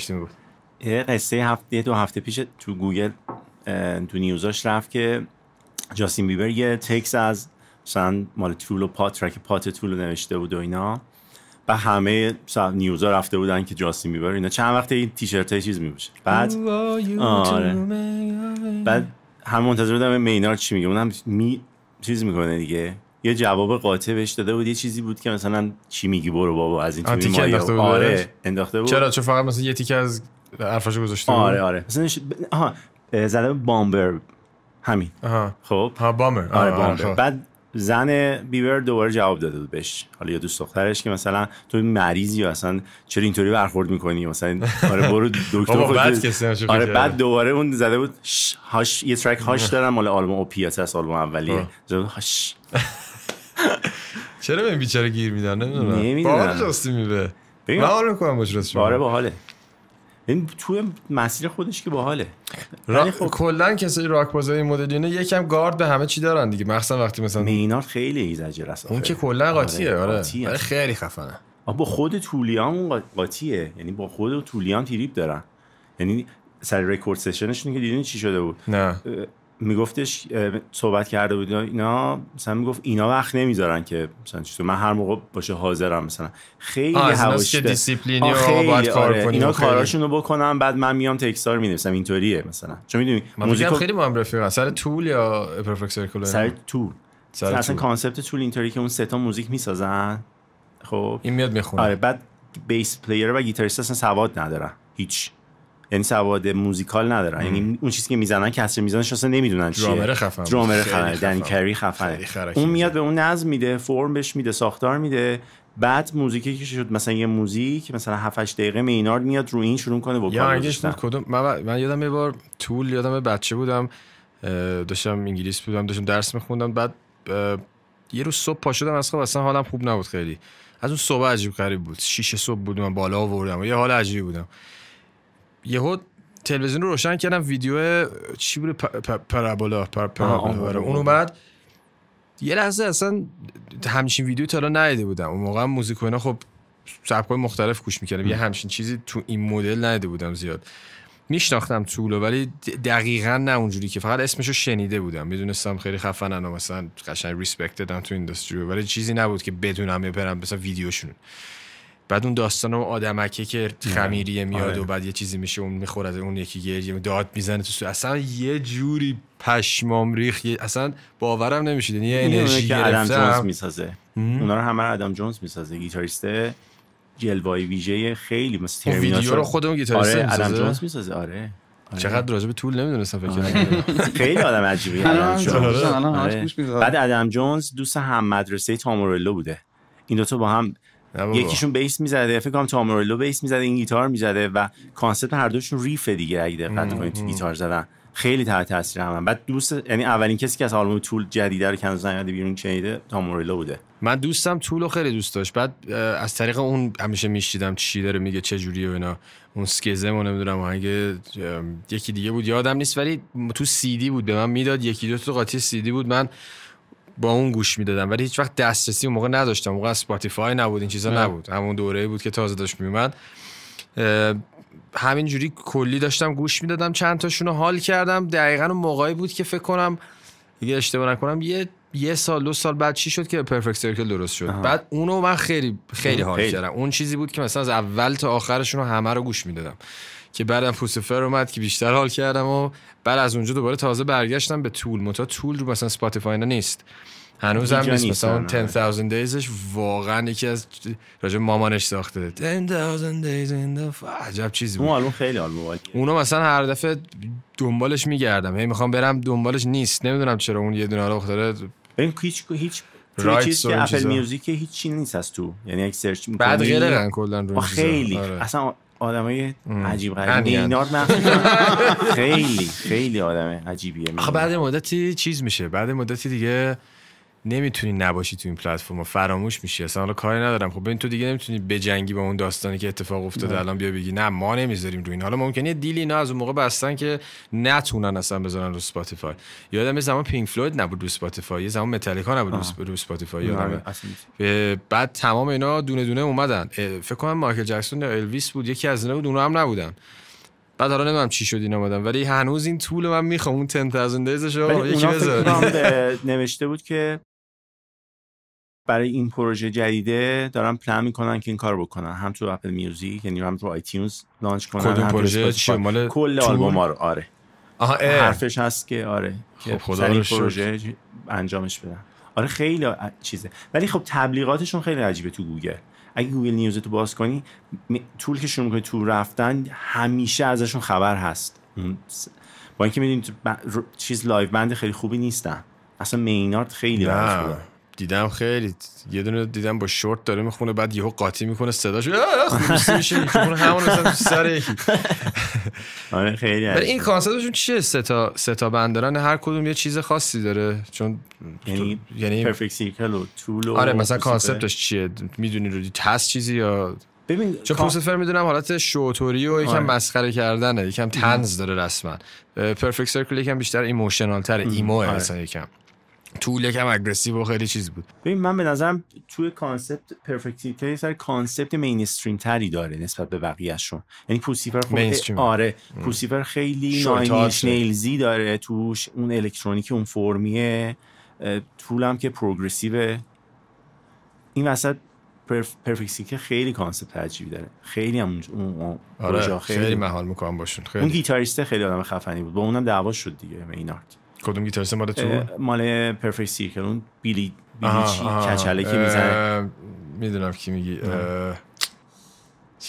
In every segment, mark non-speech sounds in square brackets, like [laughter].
داشتیم بود. یه قصه هفته دو هفته پیش تو گوگل تو نیوزاش رفت که جاستین بیبر یه تکس از مثلا مال تول و پات ترک پات تول نوشته بود و اینا. و همه نیوزا رفته بودن که جاستین بیبر اینا. چند وقت این تیشرت چیز میبوشه بعد آره. بعد هم منتظر بودم مینار چی میگه. اونم می چیز می‌کنه دیگه. یه جواب قاطع بهش داده بود. یه چیزی بود که مثلا چی میگی برو بابا از این تیمی انداخته بود آره انداخته بود. چرا؟ چون فقط مثلا یه تیکه از حرفاشو گذاشته بود. آره آره. مثلا آها زده بامبر. همین. آها. خب. ها بامبر. آره بامبر. خب. بعد زن بیبر دوباره جواب داده بود بهش. حالا یا دوست دخترش که مثلا تو مریضی یا اصلا چرا اینطوری برخورد می‌کنی؟ مثلا آره برو [laughs] دکتر خود آره بعد دوباره اون زده بود هاش یه ترک هاش دارم مال آلبوم اوپیات از آلبوم اولیه. هاش. [laughs] [laughs] چرا به این بیچاره گیر میدن؟ نمی‌دونم. نمی‌دونم. باحال جاستی میبه من حال می‌کنم باش راست آره باحاله. این توی مسیر خودش که باحاله. را... خب... کلا کسایی راک بازای مدلینه یکم گارد به همه چی دارن دیگه. مخصوصا وقتی مثلا مینارد خیلی ایزجر است اون که کلا قاطیه آره, آره. خیلی خفنه. با خود تولیان قاطیه. یعنی با خود تولیان تریپ دارن. یعنی سر رکورد سشنشون که دیدین چی شده بود؟ نه. میگفتش صحبت کرده بود اینا مثلا می‌گفت اینا وقت نمی‌ذارن که مثلا چطور من هر موقع باشه حاضرم مثلا. خیلی هواش که دیسیپلینی و باید کار آره. اینا کاراشونو بکنم بعد من میام text ار می‌نویسم اینطوریه مثلا. چون می‌دونی موزیک خیلی با هم رفیقن. سر Tool یا Perfect Circle سر Tool. سر اصلا concept Tool اینطوری که اون سه تا موزیک می‌سازن. خب. این میاد می‌خونه. آره بعد bass player و گیتاریست اصلا سواد ندارن. هیچ. یعنی سواد موزیکال ندارن. یعنی اون چیزی که می‌زنن کسر میزنش اصلا نمی‌دونن چیه. درامر خفن درامر خفن. دنی کری خفن اون میاد به اون نظم میده فرم بهش میده ساختار میده. بعد موزیکی که شد مثلا یه موزیک مثلا 7 8 دقیقه مینارد میاد رو این شروع کنه وکال گذاشتن. کدوم؟ من, من یادم یه بار طول یادم بچه بودم داشتم انگلیس بودم داشتم درس میخوندم. بعد یه روز صبح پا شدم از خواب اصلا حالم خوب نبود خیلی. از اون صبح عجیب غریب بود. شیش صبح بود من بالا آوردم یه حال عجیبی بودم. یهو تلویزیون رو روشن کردم ویدیو چی بود پرابولا پرابولا آره. اون اومد. یه لحظه اصلا همچین ویدیو تا الان ندیده بودم. اون موقع موزیک اینا خب سبکای مختلف گوش می‌کردم. یه همچین چیزی تو این مدل ندیده بودم زیاد. میشناختم طولو ولی دقیقا نه اونجوری که. فقط اسمشو شنیده بودم. می‌دونستم خیلی خفنن و مثلا قشنگ ریسپکتدن تو اینداستری ولی چیزی نبود که بدونم برم مثلا ویدیوشون. بعد اون داستان اون آدمکه که خمیریه میاد آره. و بعد یه چیزی میشه اون می‌خوره اون یکی یه داد می‌زنه تو سو. اصلا یه جوری پشمام ریخ اصلا باورم نمیشه یه انرژی که ادم جونز می‌سازه. اونا رو همه ادم جونز می‌سازه. گیتاریست جلوه‌های ویژه خیلی مثل ویدیو رو خود اون گیتاریست آره ادم جونز می‌سازه. آره آره. چقدر راجع به Tool نمی‌دونستم فکر [laughs] خیلی آدم عجیبی. بعد ادم جونز دوست هم مدرسه تام مورلو بوده. این دوتا با هم یکیشون bass می‌زده فکر کنم تام مورلو bass می‌زده این گیتار می‌زده و concept هر دوشون riff دیگه اگه دقت کنید تو گیتار زدن. خیلی تحت تاثیر هم. بعد دوست یعنی اولین کسی که از آلبوم Tool جدیده رو که هنوز نیومده بیرون شنیده تام مورلو بوده. من دوستم Tool رو خیلی دوست داشت. بعد از طریق اون همیشه می‌شنیدم چی داره میگه چه جوریه و اینا. اون سکزم و نمی‌دونم اگه یکی دیگه بود. یادم نیست ولی تو سی دی بود به من می‌داد. یکی دو تا قاطی سی دی بود. من با اون گوش می‌دادم. ولی هیچ وقت دسترسی اون موقع نداشتم. موقع Spotify نبود این چیزا نبود. همون دوره بود که تازه داشت میومد همینجوری کلی داشتم گوش می‌دادم. چند تاشون رو حال کردم. دقیقا اون موقعی بود که فکر کنم دیگه اشتباه نکنم یه یه سال دو سال بعد چی شد که Perfect Circle درست شد. بعد اونو من خیلی خیلی حال کردم. اون چیزی بود که مثلا از اول تا آخرشون رو همه رو گوش می‌دادم. که بعدم Puscifer اومد که بیشتر حال کردم و بعد از اونجا دوباره تازه برگشتم به Tool. منتها Tool رو مثلا Spotify نیست. هنوز هم نیست. مثلا اون 10000 Days ش واقعا یکی از راجع مامانش ساخته. 10000 Days این عجب چیزی بود. اون آلبوم خیلی آلبوم اونو مثلا هر دفعه دنبالش میگردم. هی می‌خوام برم دنبالش نیست. نمی‌دونم چرا اون یه دونه رو اختاره این هیچ هیچ چیز که اپل میوزیک هیچ نیست از تو. یعنی اگه سرچ می‌کنی بعد غیر کلا رو خیلی. آره. اصلا آدمای عجیب غریبی اینار [laughs] خیلی خیلی آدم عجیبیه. آخه بعد مدتی چیز میشه. بعد مدتی دیگه نمی‌تونی نباشی تو این پلتفرم فراموش میشی. اصلا حالا کاری ندارم. خب ببین تو دیگه نمی‌تونی بجنگی با اون داستانی که اتفاق افتاده الان بیا بگی. نه ما نمی‌ذاریم رو این. حالا ممکنه دیلی اینا از اون موقع بستن که نتونن اصلا بزنن رو Spotify یادم یه زمان Pink Floyd نبود رو Spotify یه زمان متالیکا نبود رو- رو Spotify نیست. به- بعد تمام اینا دونه دونه اومدن. فکر کنم مایکل جکسون یا الویس بود یکی از اینا بود اونا هم نبودن. بعد حالا نمی‌دونم چی شد اینا اومدن ولی هنوز این Tool من می‌خوام اون 10000 Days ش ولی رو یکی به- [laughs] نوشته بود که برای این پروژه جدیده دارن پلان می‌کنن که این کار بکنن. هم تو Apple Music یعنی هم تو iTunes launch کنن کدوم پروژه. چیه؟ مال کل؟ آلبوم ها رو آره. آها. حرفش هست که آره خب که خدا رو. پروژه انجامش بدن. آره خیلی چیزه. ولی خب تبلیغاتشون خیلی عجیبه تو گوگل. اگه Google News تو باز کنی Tool که شروع می‌کنی تو رفتن همیشه ازشون خبر هست. با اینکه می‌دونی چیز live band خیلی خوبی نیستن. اصلا مینارد خیلی نه. دیدم خیلی یه دونه دیدم با شورت داره می‌خونه بعد یهو قاطی می‌کنه صداش خروسی میشه می‌کنه همون مثلا سر یکی [laughs] آره خیلی ولی. این concept شون چیه سه تا سه تا band دارن هر کدوم یه چیز خاصی داره چون یعنی یعنی Perfect Circle و Tool و آره مثلا. concept ش چیه می‌دونی رو هست چیزی یا ببین چون Puscifer می‌دونم حالت شوتوری و یکم آره. مسخره کردنه یکم طنز داره رسما Perfect Circle یکم بیشتر emotional تر emo ه آره. اصلا یکم Tool یکم aggressive و خیلی چیز بود. ببین من به نظرم توی concept Perfect Circle concept mainstream تری داره نسبت به بقیه‌شون. یعنی Puscifer mainstream. آره Puscifer خیلی hot ه. Nails ی داره توش اون الکترونیکی اون فرمیه Tool م که progressive این وسط Perfect Circle ی که خیلی concept عجیبی داره. خیلی هم اون- اون اون آره خیلی, خیلی حال می‌کنم باشون اون خیلی گیتاریسته خیلی آدم خفنی بود. با اونم دعوا شد دیگه مینارد. کدوم گیتاریست مال تو مال Perfect Circle اون بیلی بیلی آها، چی. کچله که می‌زنه می‌دونم کی میگی بود؟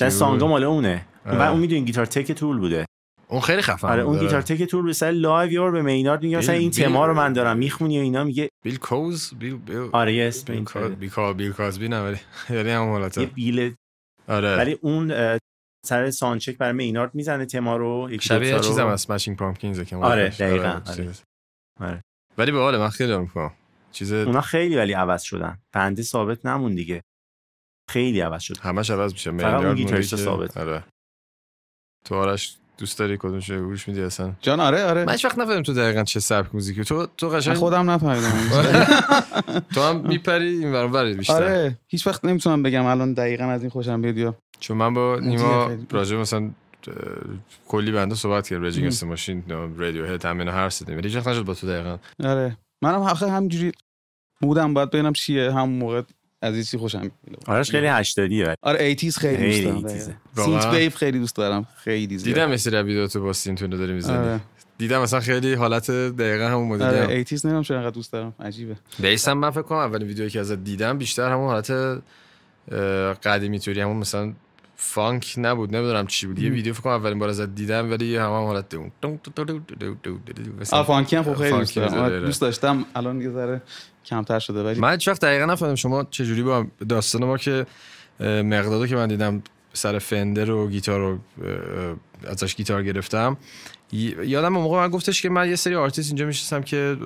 سانگا مال اونه آره. و اون می‌دونی گیتار تک تول بوده اون خیلی خفن آره اون گیتار تک تول به سر لایو یار به مینارد میگه مثلا این تما رو من دارم می‌خونی و اینا میگه بیل کوز بیل بیل آره یه اسم بیل داره. بیل بیل کازبی نه ولی یعنی همون یه حالته بیل آره ولی اون سر سانچک برای مینارد می‌زنه تما رو یکی شبیه. چیزم از سمشینگ پامکینز که آره،. دقیقاً، چیز. آره. ولی به حال من خیلی دارم می‌کنم. چیز اونا خیلی ولی عوض شدن. بنده ثابت نمون دیگه. خیلی عوض شد. همش عوض میشه. فقط اون گیتاریست ثابت. آره. تو آرش دوست داری کدومش گوش میدی اصلا؟ جان آره آره. من هیچ وقت نفهمیدم تو دقیقا چه سبک موزیکی. تو تو قشنگ خودم نفهمیدم. [laughs] تو هم میپری این ور بیشتر. آره. هیچ وقت نمی‌تونم بگم الان دقیقا از این خوشم بیاد یا چون من با نیما. راجع مثلا کلی band صحبت کردم Rage Against the Machine Radiohead همین هر زدیم. ولی هیچ نشد با تو دقیقا. آره. منم آخه همینجوری مودم باید ببینم چیه. همون موقع از این چی خوشم میاد. آرش خیلی هشتادیه. آره eighties خیلی خیلی دوست دارم. 80s. synthwave خیلی دوست دارم. خیلی زیاد. دیدم مثل ویدیو تو با synth تونه داری می‌زنی. آره. دیدم مثلا خیلی حالت دقیقا همون مدلی آره هم. eighties نمی‌دونم چرا انقدر دوست دارم. عجیبه. bass هم من فکر کنم اولین ویدیویی که ازت دیدم بیشتر همون حالت قدیمی طوری همون مثلا فانک نبود. نمی‌دونم چی بود. یه. ویدیو فکر کنم اولین بار ازت دیدم ولی هم, هم حالت آ funky هم خب خیلی دوست دارم. دوست داشتم. الان یه ذره کمتر شده ولی من هیچ وقت دقیقا نفهمیدم شما چجوری با داستان ما که مقدادو که من دیدم سر Fender و گیتار رو ازش گیتار گرفتم. یادم اون موقع من گفتش که من یه سری آرتیست اینجا میشستم که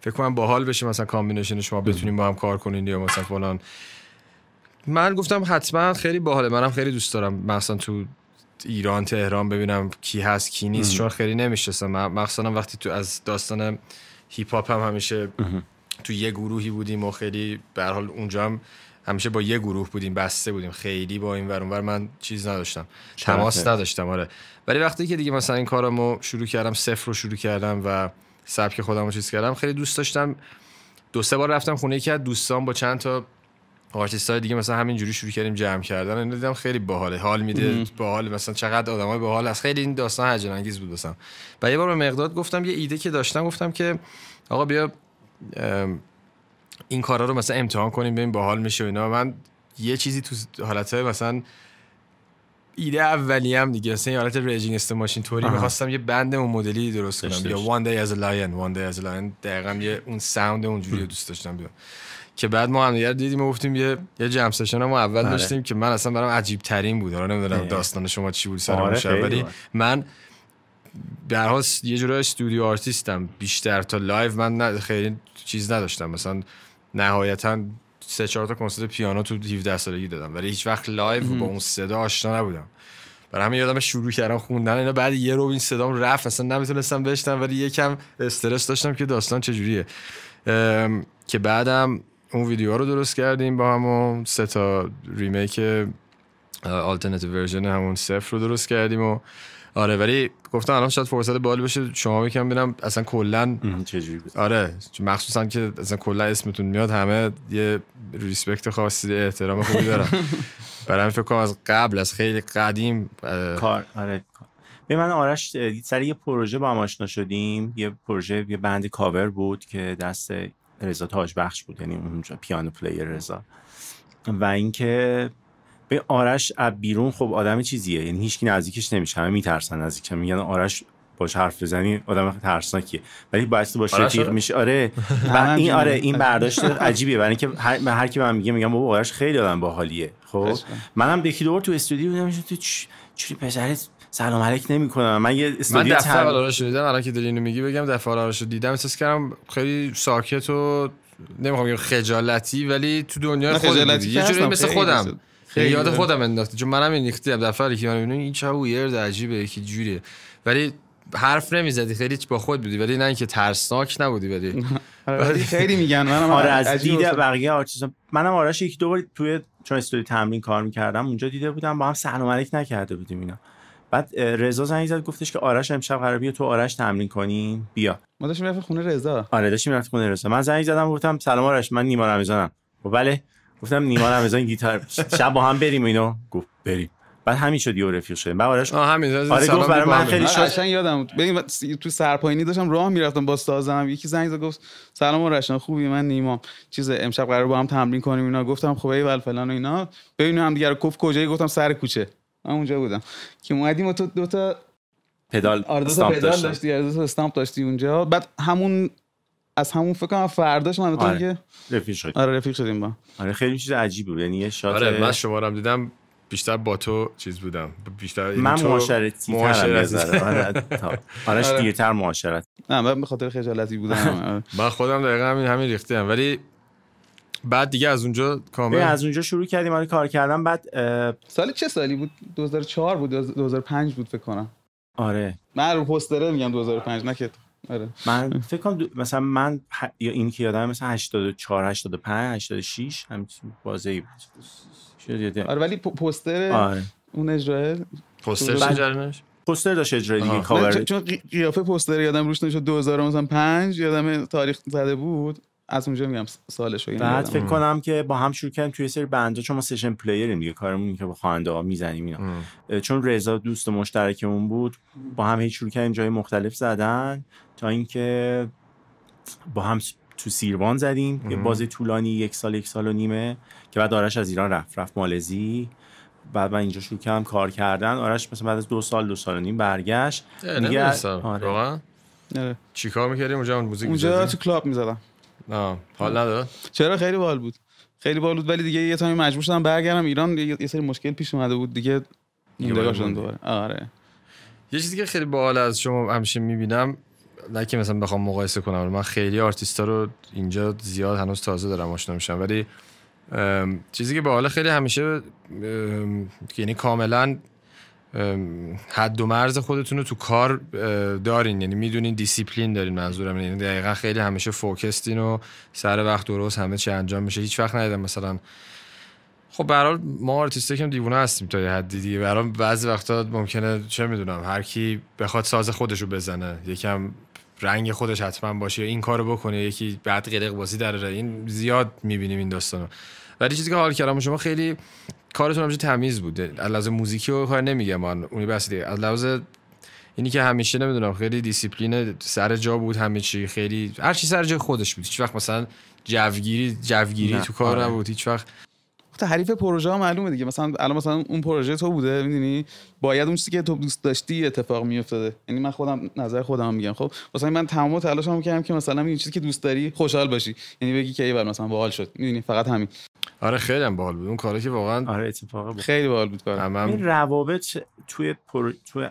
فکر کنم باحال بشه مثلا combination شما بتونیم با هم کار کنین یا مثلا فلان. من گفتم حتما خیلی باحاله. منم خیلی دوست دارم مثلا تو ایران تهران ببینم کی هست کی نیست. چون خیلی نمی‌شناسم مخصوصا وقتی تو از داستان هیپ هاپ هم همیشه تو یه گروهی بودیم و خیلی به حال اونجا هم همیشه با یه گروه بودیم بسته بودیم. خیلی با این ور اونور من چیز نداشتم. تماس. نداشتم آره. ولی وقتی که دیگه مثلا این کارمو شروع کردم صفر رو شروع کردم و سبک خودم رو چیز کردم خیلی دوست داشتم. دو سه بار رفتم خونه یکی از دوستان با چند تا آرتیست های دیگه مثلا همینجوری شروع کردیم جمع کردن اینو دیدم خیلی باحاله. حال میده باحال مثلا چقدر آدمای باحال هست خیلی این داستان هیجان انگیز بود واسم. و یه بار به مقداد گفتم یه ایده که داشتم گفتم که آقا بیا این کارا رو مثلا امتحان کنیم ببین باحال میشه و اینا. من یه چیزی تو حالت مثلا ایده اولی هم دیگه. مثلا یه حالت Rage Against the Machine طوری. می‌خواستم یه band اون مدلی درست کنم. یا. One Day as a Lion One Day as a Lion دقیقاً یه اون sound اونجوری دوست داشتم بیام. که بعد ما هم دیگه دیدیم و گفتیم یه یه jam session هم اول آره. داشتیم که من اصلا برام عجیب ترین بود. حالا نمی‌دونم. داستان شما چی بود سر آره، ولی. من در حال یه جورای studio artist م. بیشتر تا live من خیلی چیز نداشتم. مثلا نهایتا سه چهار تا کنسرت پیانو تو 17 سالگی دادم. ولی هیچ وقت live با اون صدا آشنا نبودم. برای همین یادم شروع کردم خوندن اینا. بعد یهو این صدام رفت. اصلا نمی‌تونستم بشنم ولی یکم استرس داشتم که داستان چجوریه. که بعدم اون ویدیو رو درست کردیم با همون سه تا remake alternative version همون صفر رو درست کردیم و آره ولی گفتم الان شاید فرصت باحالی بشه شما یکم ببینم اصلا کلا چجوری آره مخصوصا که اصلا کلا اسمتون میاد همه یه respect خاصی احترام خوبی دارن. [laughs] برای فکر کنم از قبل از خیلی قدیم کار آره. به من آرش سر یه پروژه با هم آشنا شدیم. یه پروژه یه band cover بود که دست رضا تاجبخش بود یعنی اونجا piano player رضا. و اینکه به آرش از بیرون خب آدم چیزیه یعنی هیچکی نزدیکش نمیشه همه میترسن نزدیکش میگن آرش باهاش حرف بزنی آدم ترسناکیه. ولی باعث باش رفیق میشه آره. [laughs] و این آره. این برداشت عجیبیه. برای اینکه هر, هر کی به من میگه میگم بابا آرش خیلی آدم باحالیه. خب. منم یکی دور تو استودیو بودم تو چ- چوری پسرت سلام علیک نمی‌کنم. من یه من استودیو دفعه تر... اول دیدم الان که داری اینو میگی بگم دفعه اول آرش رو دیدم احساس کردم خیلی ساکت و نمی‌خوام بگم خجالتی ولی تو خودت خجالتی یه جوری مثل خودم. خیلی یاد. خودم انداخته چون منم این ریختم دفعه که من این چه ویرد عجیبه یکی جوریه. ولی حرف نمی‌زدی. خیلی با خود بودی. ولی نه اینکه ترسناک نبودی ولی. [laughs] آره، ولی خیلی میگن. منم آره از دید. بقیه آرتیستا منم آرش یک دو بار توی چون استودیو تمرین کار می‌کردم. اونجا دیده بودم با هم سلام علیک نکرده بودیم اینا. بعد رضا زنگ زد گفتش که آرش امشب قرار بیا تو آرش تمرین کنیم. بیا. ما داشتیم رفت خونه رضا. آره داشتیم رفتیم خونه رضا. من زنگ زدم گفتم سلام آرش من نیما رمضانم. گفت بله. گفتم نیما رمضان گیتار شب با هم بریم اینو. گفت بریم. بعد همین شد یه رفیق شدیم. بعد آرش آه همین آره، سلام گفت برای من خیلی. شد. آره، قشنگ یادم بود. ببین تو سرپاینی داشتم راه می‌رفتم با سازم. یکی زنگ زد گفت سلام آرش خوبی؟ من نیمام چیز امشب قرار با هم تمرین کنیم اینا. گفتم خب ایول فلان و اینا. ببینیم هم دیگه رو کف کجایی؟ گفتم سر کوچه. من اونجا بودم که اومدیم و تو دو تا پدال آره پدال. داشتی آره، دو تا استامپ داشتی اونجا بعد همون از همون فکر کنم فرداش من آره. دیگه رفیق شد آره رفیق شدیم با آره خیلی چیز عجیبی بود یعنی یه شات آره من شمارم دیدم بیشتر با تو چیز بودم بیشتر من تو معاشرتی. یه ذره. آره آرش آره. دیرتر معاشرت نه من به خاطر خجالتی بودم [laughs] آره. من خودم دقیقا همین همین ریختم ولی بعد دیگه از اونجا کامل؟ از اونجا شروع کردیم آره کار کردن بعد اه، سال چه سالی بود؟ 2004 بود 2005 بود فکر کنم. آره. من رو پوستره میگم 2005 نه که آره. من فکر کنم دو- مثلا من ه... یا این که یادم مثلا 84 85 86 همچین بازی بود. شاید یادم آره ولی پوستر آره. اون اجراه پوستر جریانش؟ پوستر داشت اجرای دیگه کاور. چون- چون قی- قیافه پوستر یادم روش نشد 2005 یادم تاریخ زده بود. از اونجا میگم سالش رو بعد. فکر کنم که با هم شروع کردیم توی سری band ا چون ما session player یم دیگه کارمون که با خواننده ها می‌زنیم اینا ام. چون رضا دوست مشترکمون بود با هم هیچ شروع کردیم جای مختلف زدن تا اینکه با هم تو سیروان زدیم یه. بازی طولانی یک سال یک سال و نیمه که بعد آرش از ایران رفت رفت مالزی بعد من اینجا شروع کردم کار کردن آرش مثلا بعد از دو سال دو سال و نیم برگشت دیگه-. آره. واقعا آره. چیکار می‌کردیم اونجا اون موزیک اونجا؟ تو کلاب می‌زدم حال نداد چرا؟ خیلی بال بود. خیلی بال بود ولی دیگه یه تایمی مجبور شدم برگردم ایران. یه یه سری مشکل پیش اومده بود. دیگه شدم موندی. دوباره. آره. یه چیزی که خیلی باحال از شما همیشه می‌بینم نه که مثلا بخوام مقایسه کنم من خیلی آرتیستا رو اینجا زیاد هنوز تازه دارم آشنا میشم. ولی چیزی که باحال خیلی همیشه یعنی کاملا ام، حد و مرز خودتون رو تو کار دارین. یعنی می‌دونین دیسیپلین دارین منظورم. یعنی دقیقا خیلی همیشه فوکستین و سر وقت درست همه چی انجام میشه. هیچ وقت ندیدم مثلا. خب ما آرتیستا یکم دیوونه هستیم تا یه به هر حال بعضی وقتا ممکنه چه می‌دونم هر کی بخواد ساز خودش رو بزنه یکم رنگ خودش حتما باشه این کارو بکنه یکی بعد قلدر بازی در این زیاد می‌بینیم این داستانو. ولی چیزی که حال کردم شما خیلی کارتون همیشه تمیز بوده. از لحاظ موزیکی و کار نمیگم من اونی بس دیگه از لحاظ اینی که همیشه نمی‌دونم خیلی دیسیپلین سر جا بود همه چی خیلی هر چی سر جای خودش بود. هیچ وقت مثلا جوگیری جوگیری تو کار آره. نبود. هیچ وقت تعریف پروژه ها معلومه دیگه. مثلا الان مثلا اون پروژه تو بوده می‌دونی؟ باید اون چیزی که تو دوست داشتی اتفاق میافتاده. یعنی من خودم نظر خودم میگم. خب مثلا من تمام تلاشمو کردم که مثلا این چیزی که دوست داری خوشحال باشی. یعنی بگی که ایول مثلا باحال شد. می‌دونی؟ فقط همین. آره خیلی هم باحال بود. اون کاری که واقعا آره اتفاقا بود. خیلی باحال بود کار هم این روابط توی پر... توی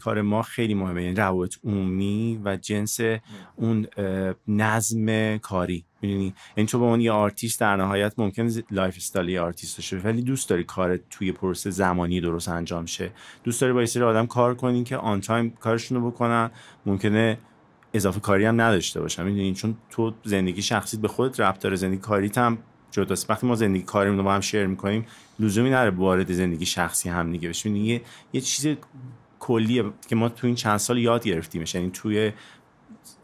کار ما خیلی مهمه. یعنی روابط عمومی و جنس اون نظم کاری. می‌دونی؟ یعنی تو به اون یه آرتیست در نهایت ممکن lifestyle آرتیست باشه ولی دوست داری کار توی پروسه زمانی درست انجام شه. دوست داری با یه سری آدم کار کنین که on time کارشون رو بکنن. ممکنه اضافه کاری هم نداشته باشن. می‌دونی؟ چون تو زندگی شخصیت به خودت ربط داره. زندگی کاریت هم جداست وقتی ما زندگی کاریمون رو با هم share می‌کنیم لزومی نداره وارد زندگی شخصی هم دیگه بشیم. یه یه چیز کلیه که ما تو این چند سال یاد گرفتیمش. یعنی توی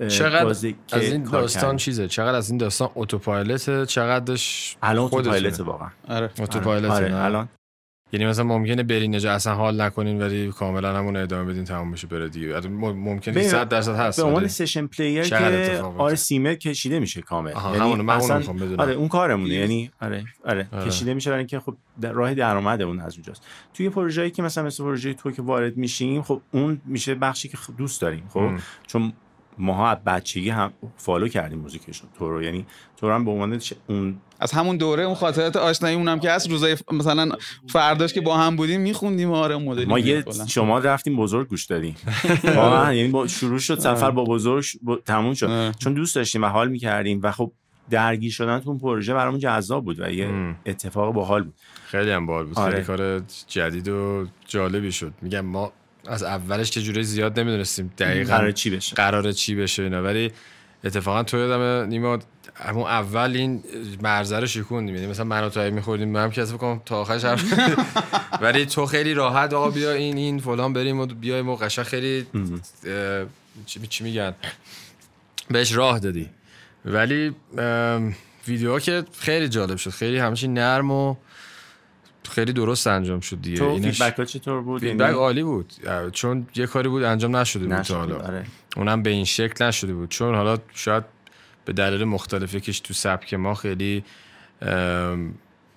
چقدر از این داستان چیزه؟ چقدر از این داستان autopilot چقدرش الان autopilot واقعا. آره. autopilot آره. الان یعنی مثلا ممکنه برین اونجا اصلا حال نکنین ولی کاملا همون ادامه بدین تمام بشه بره دیگه. ممکنه 100 درصد هست به عنوان session player که آره سیمر کشیده میشه کامل. یعنی من اصلا بدونم. آره اون کارمونه. یعنی آره آره, آره. کشیده میشه برای اینکه خب راه درآمد اون از اونجاست. توی پروژه‌ای که مثلا مثل پروژه تو که وارد میشیم خب اون میشه بخشی که دوست داریم خب؟ چون ماها بچگی هم فالو کردیم موزیکشون. تو رو یعنی تو هم به عنوان اون از همون دوره اون خاطرات آشنایی اونم که هست روزای مثلا فرداش که با هم بودیم میخوندیم آره مدلی ما یه شما رفتیم بزرگ گوش دادیم. [laughs] یعنی با شروع شد سفر با بزرگ تموم شد. چون دوست داشتیم و حال می‌کردیم و خب درگیر شدن تو اون پروژه برامون جذاب بود و یه اتفاق باحال بود. خیلی هم باحال بود. آره. خیلی کار جدید و جالبی شد. میگم ما از اولش که جوری زیاد نمی‌دونستیم دقیقا قرار چی بشه. قرار چی بشه اینا. ولی اتفاقا تو یادم نیما همون اول این مرزه رو شکوندیم. یعنی مثلا من و تو میخوردیم من کسی بکنم تا آخرش حرف [laughs] ولی تو خیلی راحت آقا بیا این این فلان بریم و بیایم و قشنگ خیلی چی, چی میگن؟ بهش راه دادی. ولی ویدیوها که خیلی جالب شد. خیلی همچین نرم و خیلی درست انجام شد دیگه. تو feedback ها چطور بود؟ feedback یعنی عالی بود. چون یه کاری بود انجام نشده بود تا حالا. آره. اونم به این شکل نشده بود. چون حالا شاید به دلیل مختلفی که تو سبک ما خیلی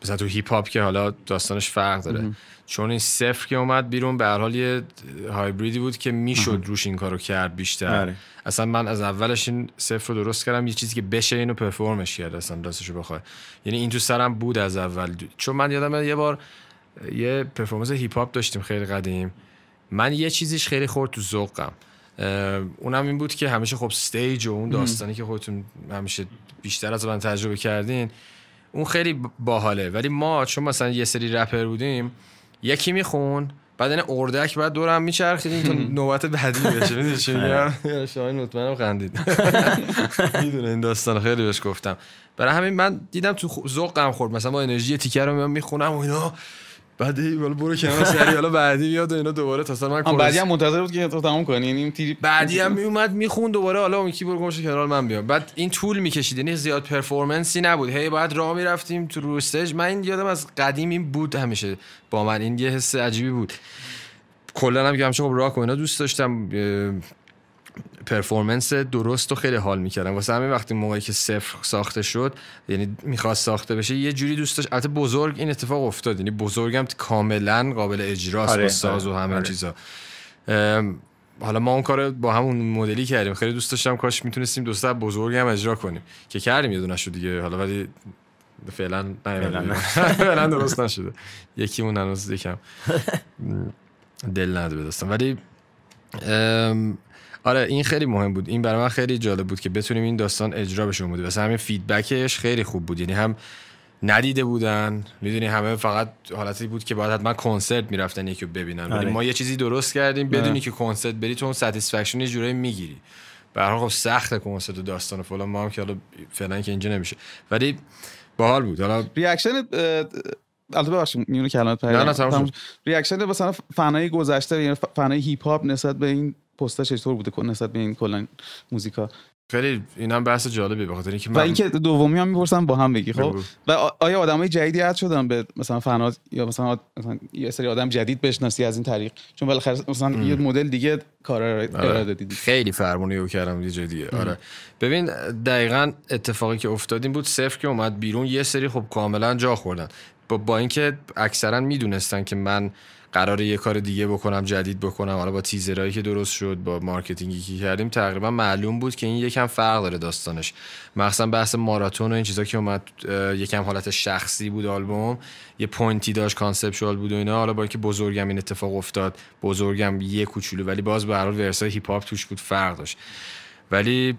مثلا تو هیپ هاپ که حالا داستانش فرق داره. چون این صفر که اومد بیرون به هر حال یه هایبریدی بود که می‌شد روش این کارو کرد بیشتر. آره. اصلا من از اولش این صفر رو درست کردم یه چیزی که بشه اینو perform ش کرد اصلا راستشو بخوای یعنی این تو سرم بود از اول. چون من یادم یه بار یه performance هیپ هاپ داشتیم خیلی قدیم. من یه چیزیش خیلی خورد تو ذوقم. اونم این بود که همیشه خب stage و اون داستانی که خودتون همیشه بیشتر از من تجربه کردین اون خیلی باحاله. ولی ما چون مثلا یه سری رپر بودیم یکی میخون بعد این اردک بعد دورم میچرخیدیم تا [laughs] نوبت بعدی بشه. می‌دونی چی میگم؟ شاید مطمئنم خندید. [laughs] می‌دونه این داستان خیلی بهش گفتم. برای همین من دیدم تو ذوقم خورد. مثلا با انرژی تیکر رو می‌خونم و اینا. بعد حالا برو کنار سری حالا بعدی میاد و اینا دوباره تا من بعدی هم منتظر بود که تو تموم کنی یعنی تیری بعدی هم میومد میخون دوباره حالا اون کی برو گمش کنار من بیام. بعد این طول می‌کشید یعنی زیاد پرفورمنسی نبود. هی بعد راه می‌رفتیم تو رو استیج من این یادم از قدیم این بود همیشه با من. این یه حس عجیبی بود. کلا هم که همیشه خب راه اینا دوست داشتم پرفورمنس درست و خیلی حال می‌کردم واسه همین وقتی موقعی که صفر ساخته شد یعنی می‌خواست ساخته بشه یه جوری دوست داشت البته بزرگ این اتفاق افتاد. یعنی بزرگم کاملا قابل اجراست آره، با ساز و آره، همه آره. چیزا. حالا ما اون کار با همون مدلی کردیم. خیلی دوست داشتم کاش می‌تونستیم دوست بزرگ هم اجرا کنیم. که کردیم یه دونه دیگه. حالا ولی فعلا [laughs] فعلا درست نشده. یکی اون هنوز یکم. [laughs] دل نده بدستم ولی آره این خیلی مهم بود. این برای من خیلی جالب بود که بتونیم این داستان اجرا بشه بودی واسه همین فیدبکش خیلی خوب بود. یعنی هم ندیده بودن. می‌دونی همه فقط حالتی بود که باید حتما کنسرت می‌رفتن یکی ببینن. ولی آره. ما یه چیزی درست کردیم. بدونی آره. که کنسرت بری تو اون ساتیسفکشن یه جورایی می‌گیری. به خب سخت کنسرت و داستان و فلان. ما هم که حالا فعلا که اینجا نمیشه. ولی باحال بود. حالا reaction البته ببخشید میونه کلمات نه نه reaction مثلا فنای گذشته یعنی فنای هیپ هاپ نسبت به این پستش چطور بوده نسبت به این کلا موزیکا؟ خیلی این هم بحث جالبی به خاطر اینکه من و اینکه دومی هم می‌پرسم با هم بگی خب؟ و آیا آدمای جدیدی add شدن به مثلا فنات یا مثلا مثلا یه سری آدم جدید بشناسی از این طریق؟ چون بالاخره مثلا ام. یه مدل دیگه کار آره. ارائه دادید خیلی فرمونی رو کردم یه جای دیگه. آره. ببین دقیقا اتفاقی که افتاد این بود صفر که اومد بیرون یه سری خب کاملا جا خوردن. با, با اینکه اکثرا می‌دونستن که من قرار یه کار دیگه بکنم جدید بکنم. حالا با تیزرایی که درست شد با marketing ی که کردیم تقریبا معلوم بود که این یکم فرق داره داستانش. مخصوصا بحث ماراتون و این چیزا که اومد یکم حالت شخصی بود آلبوم. یه point ی داشت conceptual بود و اینا. حالا با اینکه بزرگم این اتفاق افتاد بزرگم یه کوچولو ولی باز به هر حال verse ای هیپ هاپ توش بود فرق داشت. ولی.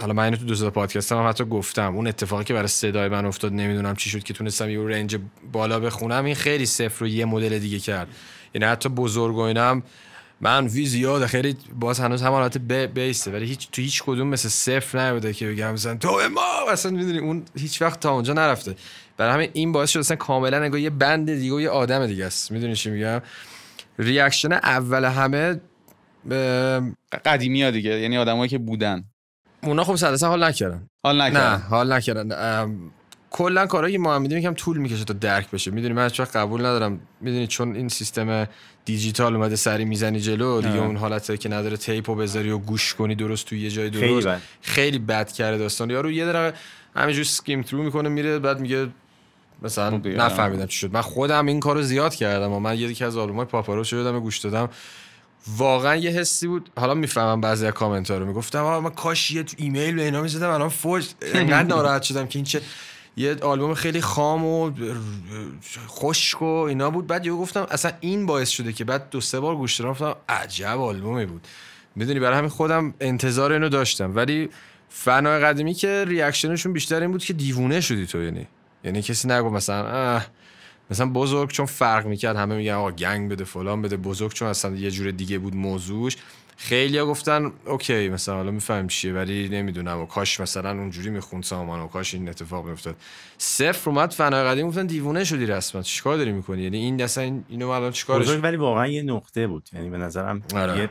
حالا من تو دو تا پادکست هم حتی گفتم. اون اتفاقی که برای صدای من افتاد نمی‌دونم چی شد که تونستم یه رنج بالا بخونم این خیلی صفر رو یه مدل دیگه کرد. یعنی حتی بزرگ و اینم من وی زیاد خیلی باز هنوز هم حالت بیسته. ولی هیچ تو هیچ کدوم مثل صفر نبوده که بگم مثلا تو ما اصلا می‌دونی اون هیچ وقت تا اونجا نرفته. برای همین این باعث شد اصلا کاملا انگار یه بند دیگه و یه آدم دیگه است. می‌دونی چی میگم؟ reaction اول همه قدیمی ها دیگه یعنی آدمایی که بودن. اونا خب صد حال نکردن. حال نکردن. نه حال نکردن. کلا کارهایی که ما هم یکم طول می‌کشه تا درک بشه. می‌دونی من چرا قبول ندارم. می‌دونی چون این سیستم دیجیتال اومده سری می‌زنی جلو دیگه اون حالته که نداره tape و بذاری و گوش کنی درست توی یه جای درست. خیلی بد, خیلی بد کرده داستان. یارو یه دقیقه همینجوری skim through می‌کنه میره بعد میگه مثلا نفهمیدم چی شد. من خودم این کارو زیاد کردم و من یکی از آلبومای پاپارو شدم گوش دادم. واقعا یه حسی بود. حالا می‌فهمم بعضی از کامنت ها رو می‌گفتم. من کاش یه تو ایمیل به اینا می‌زدم الان فوج انقدر ناراحت شدم که این چه یه آلبوم خیلی خام و خشک و اینا بود. بعد یه گفتم اصلا این باعث شده که بعد دو سه بار گوش دادم عجب آلبومی بود. می‌دونی برای همین خودم انتظار اینو داشتم. ولی فنای قدیمی که ریاکشنشون بیشتر این بود که دیوونه شدی تو یعنی. یعنی کسی نگو مثلا مثلا بزرگ چون فرق می‌کرد همه میگن آقا گنگ بده فلان بده. بزرگ چون اصلا یه جور دیگه بود موضوعش. خیلی ها گفتن اوکی مثلا حالا می‌فهمیم چیه ولی نمی‌دونم. و کاش مثلا اونجوری می‌خوند سامان و کاش این اتفاق میافتاد. صفر اومد فنای قدیم گفتن دیوونه شدی رسما چیکار داری می‌کنی؟ یعنی این اصلا اینو الان چیکارش بزرگ ولی واقعا یه نقطه بود. یعنی به نظرم آره. یه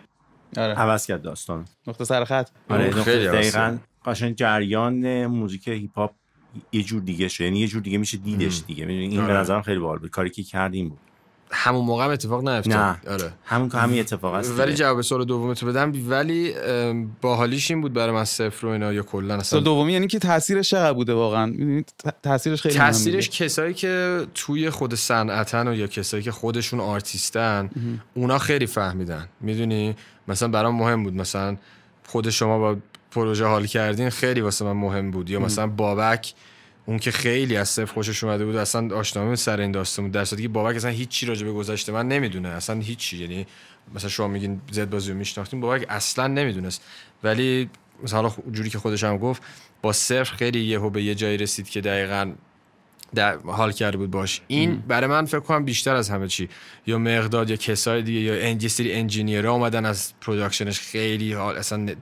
آره. عوض کرد داستان. نقطه سر خط. آره خیلی دقیقاً قشنگ جریان موزیک هیپ هاپ یه جور دیگه شد. یعنی یه جور دیگه میشه دیدش دیگه. می‌دونی این به آره. نظرم خیلی باحال بود. کاری که کردیم بود. همون موقع هم اتفاق نیفتاد. نه. آره. همون همین اتفاق است ولی. جواب سوال دوم تو بدم. ولی باحالیش این بود برای من صفر و اینا یا کلا سال اصلا دومی یعنی که تاثیرش چقدر بوده واقعا؟ می‌دونید تاثیرش خیلی تاثیرش. کسایی که توی خود صنعتن و یا کسایی که خودشون آرتیستن اونا خیلی فهمیدن. می‌دونی؟ مثلا برام مهم بود. مثلا خود شما با پروژه حال کردین خیلی واسه من مهم بود. یا مثلا بابک اون که خیلی از صفر خوشش اومده بود اصلا آشنامه سر این داستان بود. در که بابک اصلا هیچی راجع به گذشته من نمی‌دونه. اصلا هیچی. یعنی مثلا شما میگین زد بازی رو میشناختین بابک اصلا نمی‌دونست. ولی مثلا حالا جوری که خودش هم گفت با صفر خیلی یهو به یه جایی رسید که دقیقا در حال کرده بود باش. این برای من فکر کنم بیشتر از همه چی. یا مقداد یا کسای دیگه یا ان- یه سری engineer اومدن از production ش خیلی حال اصلا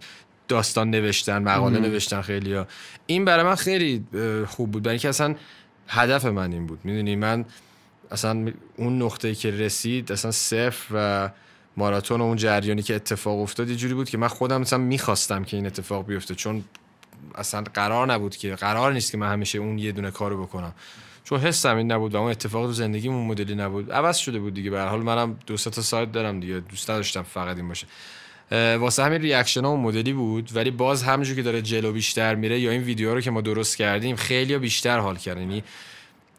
داستان نوشتن مقاله نوشتن خیلی ها. این برای من خیلی خوب بود. برای اینکه اصلا هدف من این بود. می‌دونی من اصلا اون نقطه که رسید اصلا صفر و ماراتون و اون جریانی که اتفاق افتاد یه جوری بود که من خودم مثلا می‌خواستم که این اتفاق بیفته. چون اصلا قرار نبود که قرار نیست که من همیشه اون یه دونه کارو بکنم. چون حسم این نبود و اون اتفاق تو زندگیم اون مدلی نبود. عوض شده بود دیگه. به هر حال منم دو سه تا side دارم دیگه. دوست نداشتم فقط این باشه. واسه همین reaction ها اون مدلی بود ولی باز همونجور که داره جلو بیشتر میره یا این ویدیو رو که ما درست کردیم خیلی بیشتر حال کردن. یعنی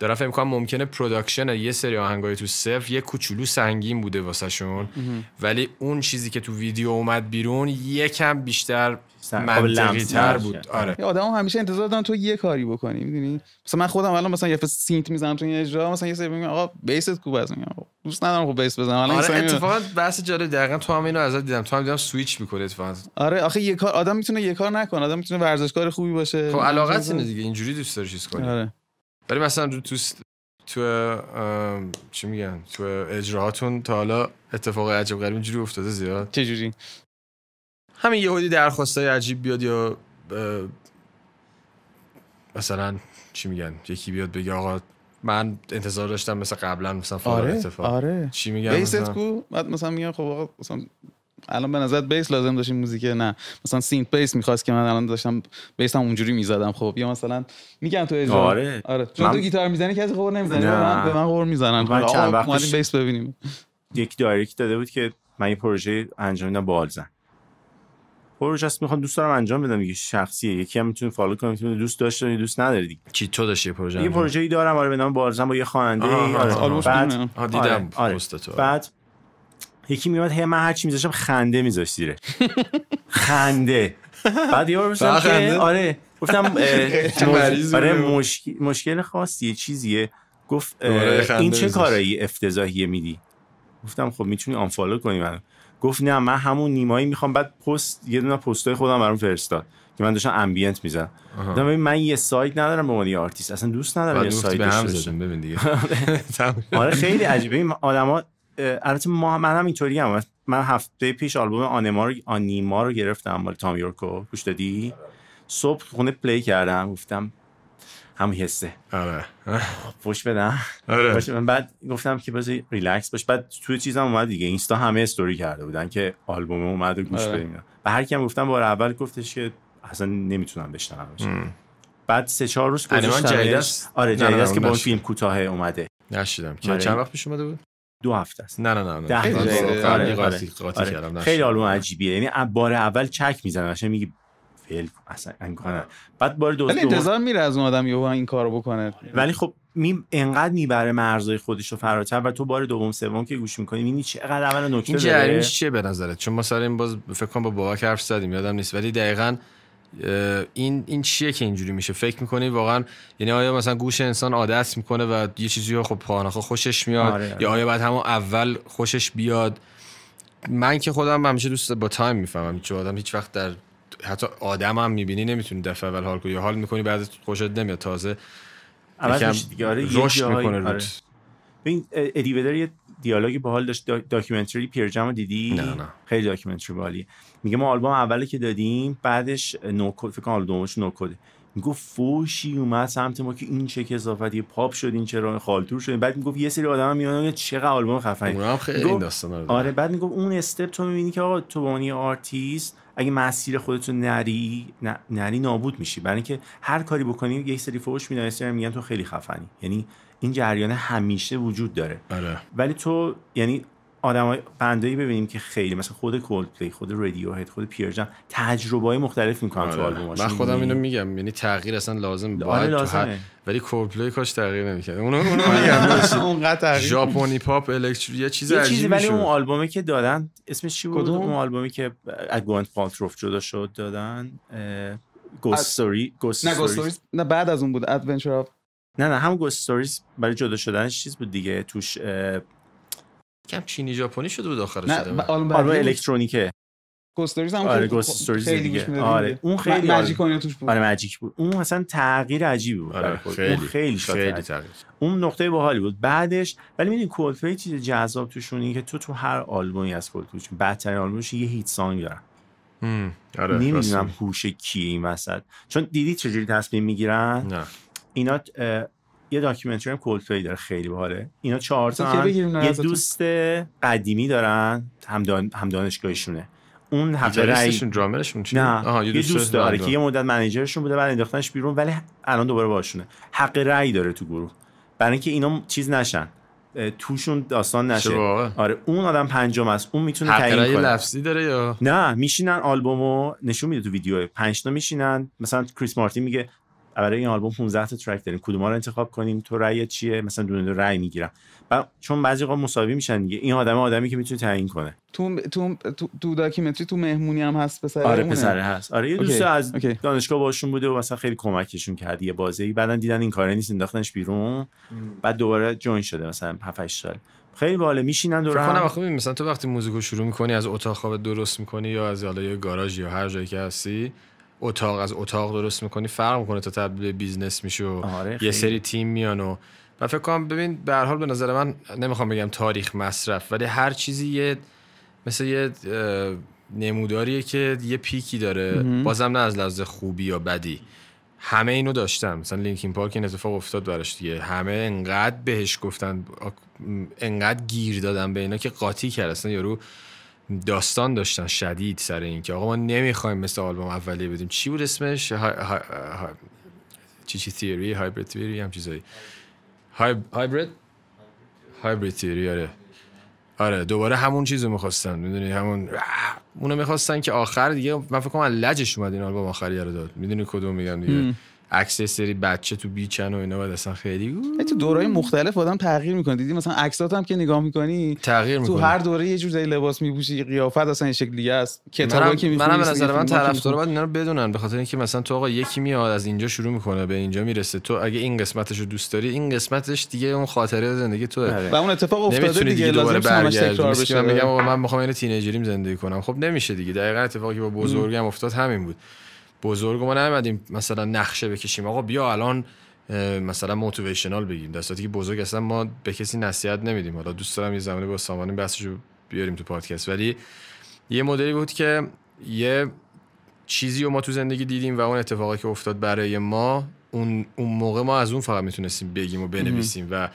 دارم فکر می‌کنم ممکنه production یه سری آهنگای تو صفر یه کوچولو سنگین بوده واسهشون. ولی اون چیزی که تو ویدیو اومد بیرون یکم بیشتر قابل منطقی تر. بود. آره. یه آدم همیشه انتظار دارن تو یه کاری بکنی می‌دونی؟ مثلا من خودم الان مثلا یه فصل سینت می‌زنم تو این اجرا مثلا یه سری میگم آقا بیست کوب از میگم دوست ندارم خب بیس بزنم. الان آره اتفاقا بحث جالب دقیقا تو هم اینو ازت دیدم. تو هم دیدم سویچ می‌کنه اتفاقا. آره آخه یه کار آدم می‌تونه یه کار نکنه آدم می‌تونه ورزشکار خوبی باشه. خب علاقت اینه دیگه اینجوری دوست داری چیز کنی. آره. ولی مثلا تو تو تو چی میگن؟ تو اجراهاتون تا حالا اتفاق عجب غریب اینجوری افتاده زیاد؟ چه جوری همین یهودی درخواستای عجیب بیاد یا مثلا چی میگن؟ یکی بیاد بگه آقا من انتظار داشتم مثل قبلا مثلا فلان آره اتفاق. آره. چی میگن بیست مثلا؟ کو؟ بعد مثلا میگم خب آقا مثلا الان به نظر بیس لازم داشتیم موزیک؟ نه. مثلا سینت بیس می‌خواست که من الان داشتم بیس هم اونجوری می‌زدم خب. یا مثلا میگم تو اجرا آره. آره. چون من- تو گیتار می‌زنی کسی خور نمی‌زنه. من به من خور می‌زنن. من چند وقت اومدیم پیش- بیس ببینیم. یک direct داده بود که من یه پروژه انجام میدم با آلزن. پروژه است می‌خوام دوست دارم انجام بدم. دیگه شخصیه. یکی هم می‌تونه follow کنه می‌تونه دوست داشته باشه دوست نداره دیگه. چی تو داشتی یه پروژه یه؟ پروژه‌ای دارم. آره به نام بارزن با یه خواننده آره. بعد. آه دیدم. آره، آره. پست تو. بعد یکی میاد هی من هر چی میذاشتم خنده میذاشت زیره. خنده. بعد یه بار گفتم که؟ آره گفتم [laughs] آره. مشکل مشکل خاصیه چیزیه. گفت این چه. کارایی افتضاحیه میدی؟ گفتم خب می‌تونی unfollow کنی منو. گفت نه من همون نیمایی می‌خوام. بعد پست یه دونه پستای خودم برام فرستاد که من داشتم ambient می‌زنم گفتم ببین من یه side ندارم به عنوان یه آرتیست. اصلا دوست ندارم یه side باشم. ببین دیگه. [laughs] [laughs] آره خیلی عجیبه این آدما البته ما من هم اینطوری هم من هفته پیش آلبوم آنیما رو آنیما رو گرفتم مال Thom Yorke و. گوش دادی؟ صبح خونه play کردم گفتم همون حسه. آره. فوش بدم. آره. باشه من بعد گفتم که بذار ریلکس باش. بعد توی چیزم اومد دیگه. اینستا همه استوری کرده بودن که آلبوم اومد و گوش آره. بدیم. و هر کیم گفتم بار اول گفتش که اصلا نمی‌تونم بشنومش. بعد سه چهار روز است؟ آره جدید است که با. فیلم کوتاه اومده. نشیدم. که. چند وقت پیش اومده بود؟ دو هفته است نه نه نه نه ده. قبلی آره، قاطی آره. قاطی آره. کردم. خیلی آلبوم عجیبیه یعنی بار اول چک می‌زنه قشنگ میگی فیل اصلا امکانه بعد بار ولی دوم انتظار میره از اون آدم یهو این کارو بکنه ولی خب می انقدر می‌بره مرزای خودش رو فراتر و تو بار دوم سوم که گوش می‌کنی می‌بینی چقدر اول نکته این داره جریانش چیه به نظرت چون ما سر این باز فکر کنم با بابک حرف زدیم یادم نیست ولی دقیقا این این چیه که اینجوری میشه؟ فکر می‌کنی واقعا یعنی آیا مثلا گوش انسان عادت می‌کنه و یه چیزی رو خب پاناخه خوشش میاد؟ آره، آره. یا آیا بعد همون اول خوشش بیاد؟ من که خودم همیشه دوست با time می‌فهمم. چون آدم هیچ وقت در حتی آدم هم می‌بینی نمی‌تونی دفعه اول حال کنی. یا حال می‌کنی بعد خوشت نمیاد. تازه یکم میشه آره رشد می‌کنه آره. روت. ببین ادی یه دیالوگی باحال داشت. دا- documentary Pearl Jam رو دیدی؟ نه، نه. خیلی documentary باحالیه میگه ما آلبوم اولی که دادیم بعدش No Code فکر کنم آلبومش No Code ه می‌گفت فوشی اومد سمت ما که این چه کثافتی پاپ شد این چرا خالتور شد. بعد می‌گفت یه سری آدم میان چقدر آلبوم خفنی. اونا هم خیلی این داستانا رو. آره بعد می‌گفت اون step تو می‌بینی که آقا تو به یه آرتیست اگه مسیر خودتو نری ن- نری نابود میشی. برای اینکه هر کاری بکنی یک سری فوش میدن یه سری میگن تو خیلی خفنی. یعنی این جریان همیشه وجود داره. آره. ولی تو یعنی آدمای band ایی ببینیم که خیلی مثلا خود Coldplay خود Radiohead خود Pearl Jam تجربه های مختلف می‌کنن تو آره. آلبوماشون من خودم اینو می‌بینی؟ میگم یعنی تغییر اصلا لازم آره باید تو لازمه. هر ولی Coldplay کاش تغییر نمی‌کرد. اونو اونو میگم اونقدر تغییر ژاپنی پاپ electro یه چیز یه چیزی ولی اون آلبومی که دادن اسمش چی بود؟ اون آلبومی که از گوئینت پالترو جدا شد دادن گوست از- ستوری گوست نه گوستوریز نه بعد از اون بود. ادونچر اف نه نه هم گوست ستوریز برای جدا شدنش چیز بود دیگه توش اه، کم چینی ژاپنی شده بود آخرش نه شده ب- بود. آلبوم بعدی بود. الکترونیکه گوستوریز هم آره، استوریز خیلی دیگه. آره،. اون خیلی آره. ماجیک اینا توش بود آره ماجیک بود اون مثلا تغییر عجیبی بود آره. خیلی اون خیلی خیلی عجیب. تغییر اون نقطه باحالی بود بعدش ولی می‌دونی کولپلی چیز جذاب توشون اینه که تو تو هر آلبومی از کولپلی چون بدترین آلبومش یه هیت سانگ دارن هم. آره نمی‌دونم هوش کیه این وسط چون دیدی چجوری تصمیم می‌گیرن نه اینا یه داکیومنتری هم داره خیلی باحاله. اینا چهار تا یه؟ دوست قدیمی دارن هم, دان... هم دانشگاهشونه. اون حق رأی درامرشون چی نه آها یه دوست داره که یه مدت منیجرشون بوده بعد انداختنش بیرون ولی الان دوباره باشونه حق رأی داره تو گروه. برای اینکه اینا چیز نشن. توشون داستان نشه. آره اون آدم پنجم است. اون می‌تونه حق تعیین رأی کنه. لفظی داره یا؟ نه میشینن آلبومو نشون میده تو ویدیو پنج تا میشینن. مثلا کریس مارتین میگه برای این آلبوم 15 تا track داریم. کدوم رو انتخاب کنیم؟ تو رأی چیه؟ مثلا دونه دونه رأی می‌گیرن و چون بعضی وقتا مساوی میشن دیگه. این آدم آدمی که می‌تونه تعیین کنه. تو تو تو, تو documentary تو مهمونی هم هست پسر آره. پسره هست. آره یه okay، دوست از okay. دانشگاه باشون بوده و مثلا خیلی کمکشون کرد. یه بازی بعدن دیدن این کاره نیست انداختنش بیرون. بعد دوباره join شده مثلا 7 8 سال. خیلی باحال میشینن دور هم. ببین مثلا تو وقتی موزیکو شروع می‌کنی از اتاق خوابت درست می‌کنی یا از حالا یه گاراژ یا هر جایی که هستی اتاق از اتاق درست می‌کنی فرق می‌کنه تا تبدیل به business میشه و آره، یه. سری تیم میان و و فکر کنم ببین به هر حال به نظر من نمی‌خوام بگم تاریخ مصرف ولی هر چیزی یه مثل یه نموداریه که یه peak ی داره. بازم نه از لحاظ خوبی یا بدی. همه اینو داشتن. مثلا لینکین پارک این اتفاق افتاد براش دیگه. همه انقدر بهش گفتن انقدر گیر دادن به اینا که قاطی کرد. اصلا یارو داستان داشتن شدید سر این که آقا ما نمی‌خوایم مثل آلبوم اولیه بدیم. چی بود اسمش؟ های... های... های... چی چی تیوری؟ هایبرید تیوری هم چیزایی. های... هایبرید هایبرید تیوری آره. آره دوباره همون چیزو می‌خواستن. می‌دونی؟ همون اونو می‌خواستن که آخر دیگه من فکر کنم لجش اومد این آلبوم آخری رو داد. می‌دونی کدوم میگم دیگه؟ عکس سری بچه تو بیچن و اینا بعد اصلا خیلی تو دورهای مختلف آدم تغییر می‌کنه. دیدی مثلا عکسات هم که نگاه می‌کنی تغییر تو می‌کنه. هر دوره یه جور لباس میپوشی قیافت اصلا این شکل دیگه است. کتابایی منم که منم به می‌خونی نظر من طرفدارا باید اینا رو بدونن. به خاطر اینکه مثلا تو آقا یکی میاد از اینجا شروع می‌کنه به اینجا می‌رسه. تو اگه این قسمتش رو دوست داری این قسمتش دیگه اون خاطره زندگی توه. آره. و اون اتفاق افتاده دیگه. دیگه دوباره تکرار که من بشه میگم آقا من می‌خوام این تینیجریم زندگی کنم. خب نمیشه دیگه. دقیقا اتفاقی که با بزرگم افتاد همین بود. بزرگ ما نمیدیم مثلا نقشه بکشیم. آقا بیا الان مثلا موتیویشنال بگیم. در که بزرگ اصلا ما به کسی نصیحت نمیدیم. حالا دوست دارم یه زمانی با سامان بحثشو بیاریم تو پادکست. ولی یه مدلی بود که یه چیزی رو ما تو زندگی دیدیم و اون اتفاقی که افتاد برای ما اون اون موقع ما از اون فقط می‌تونستیم بگیم و بنویسیم و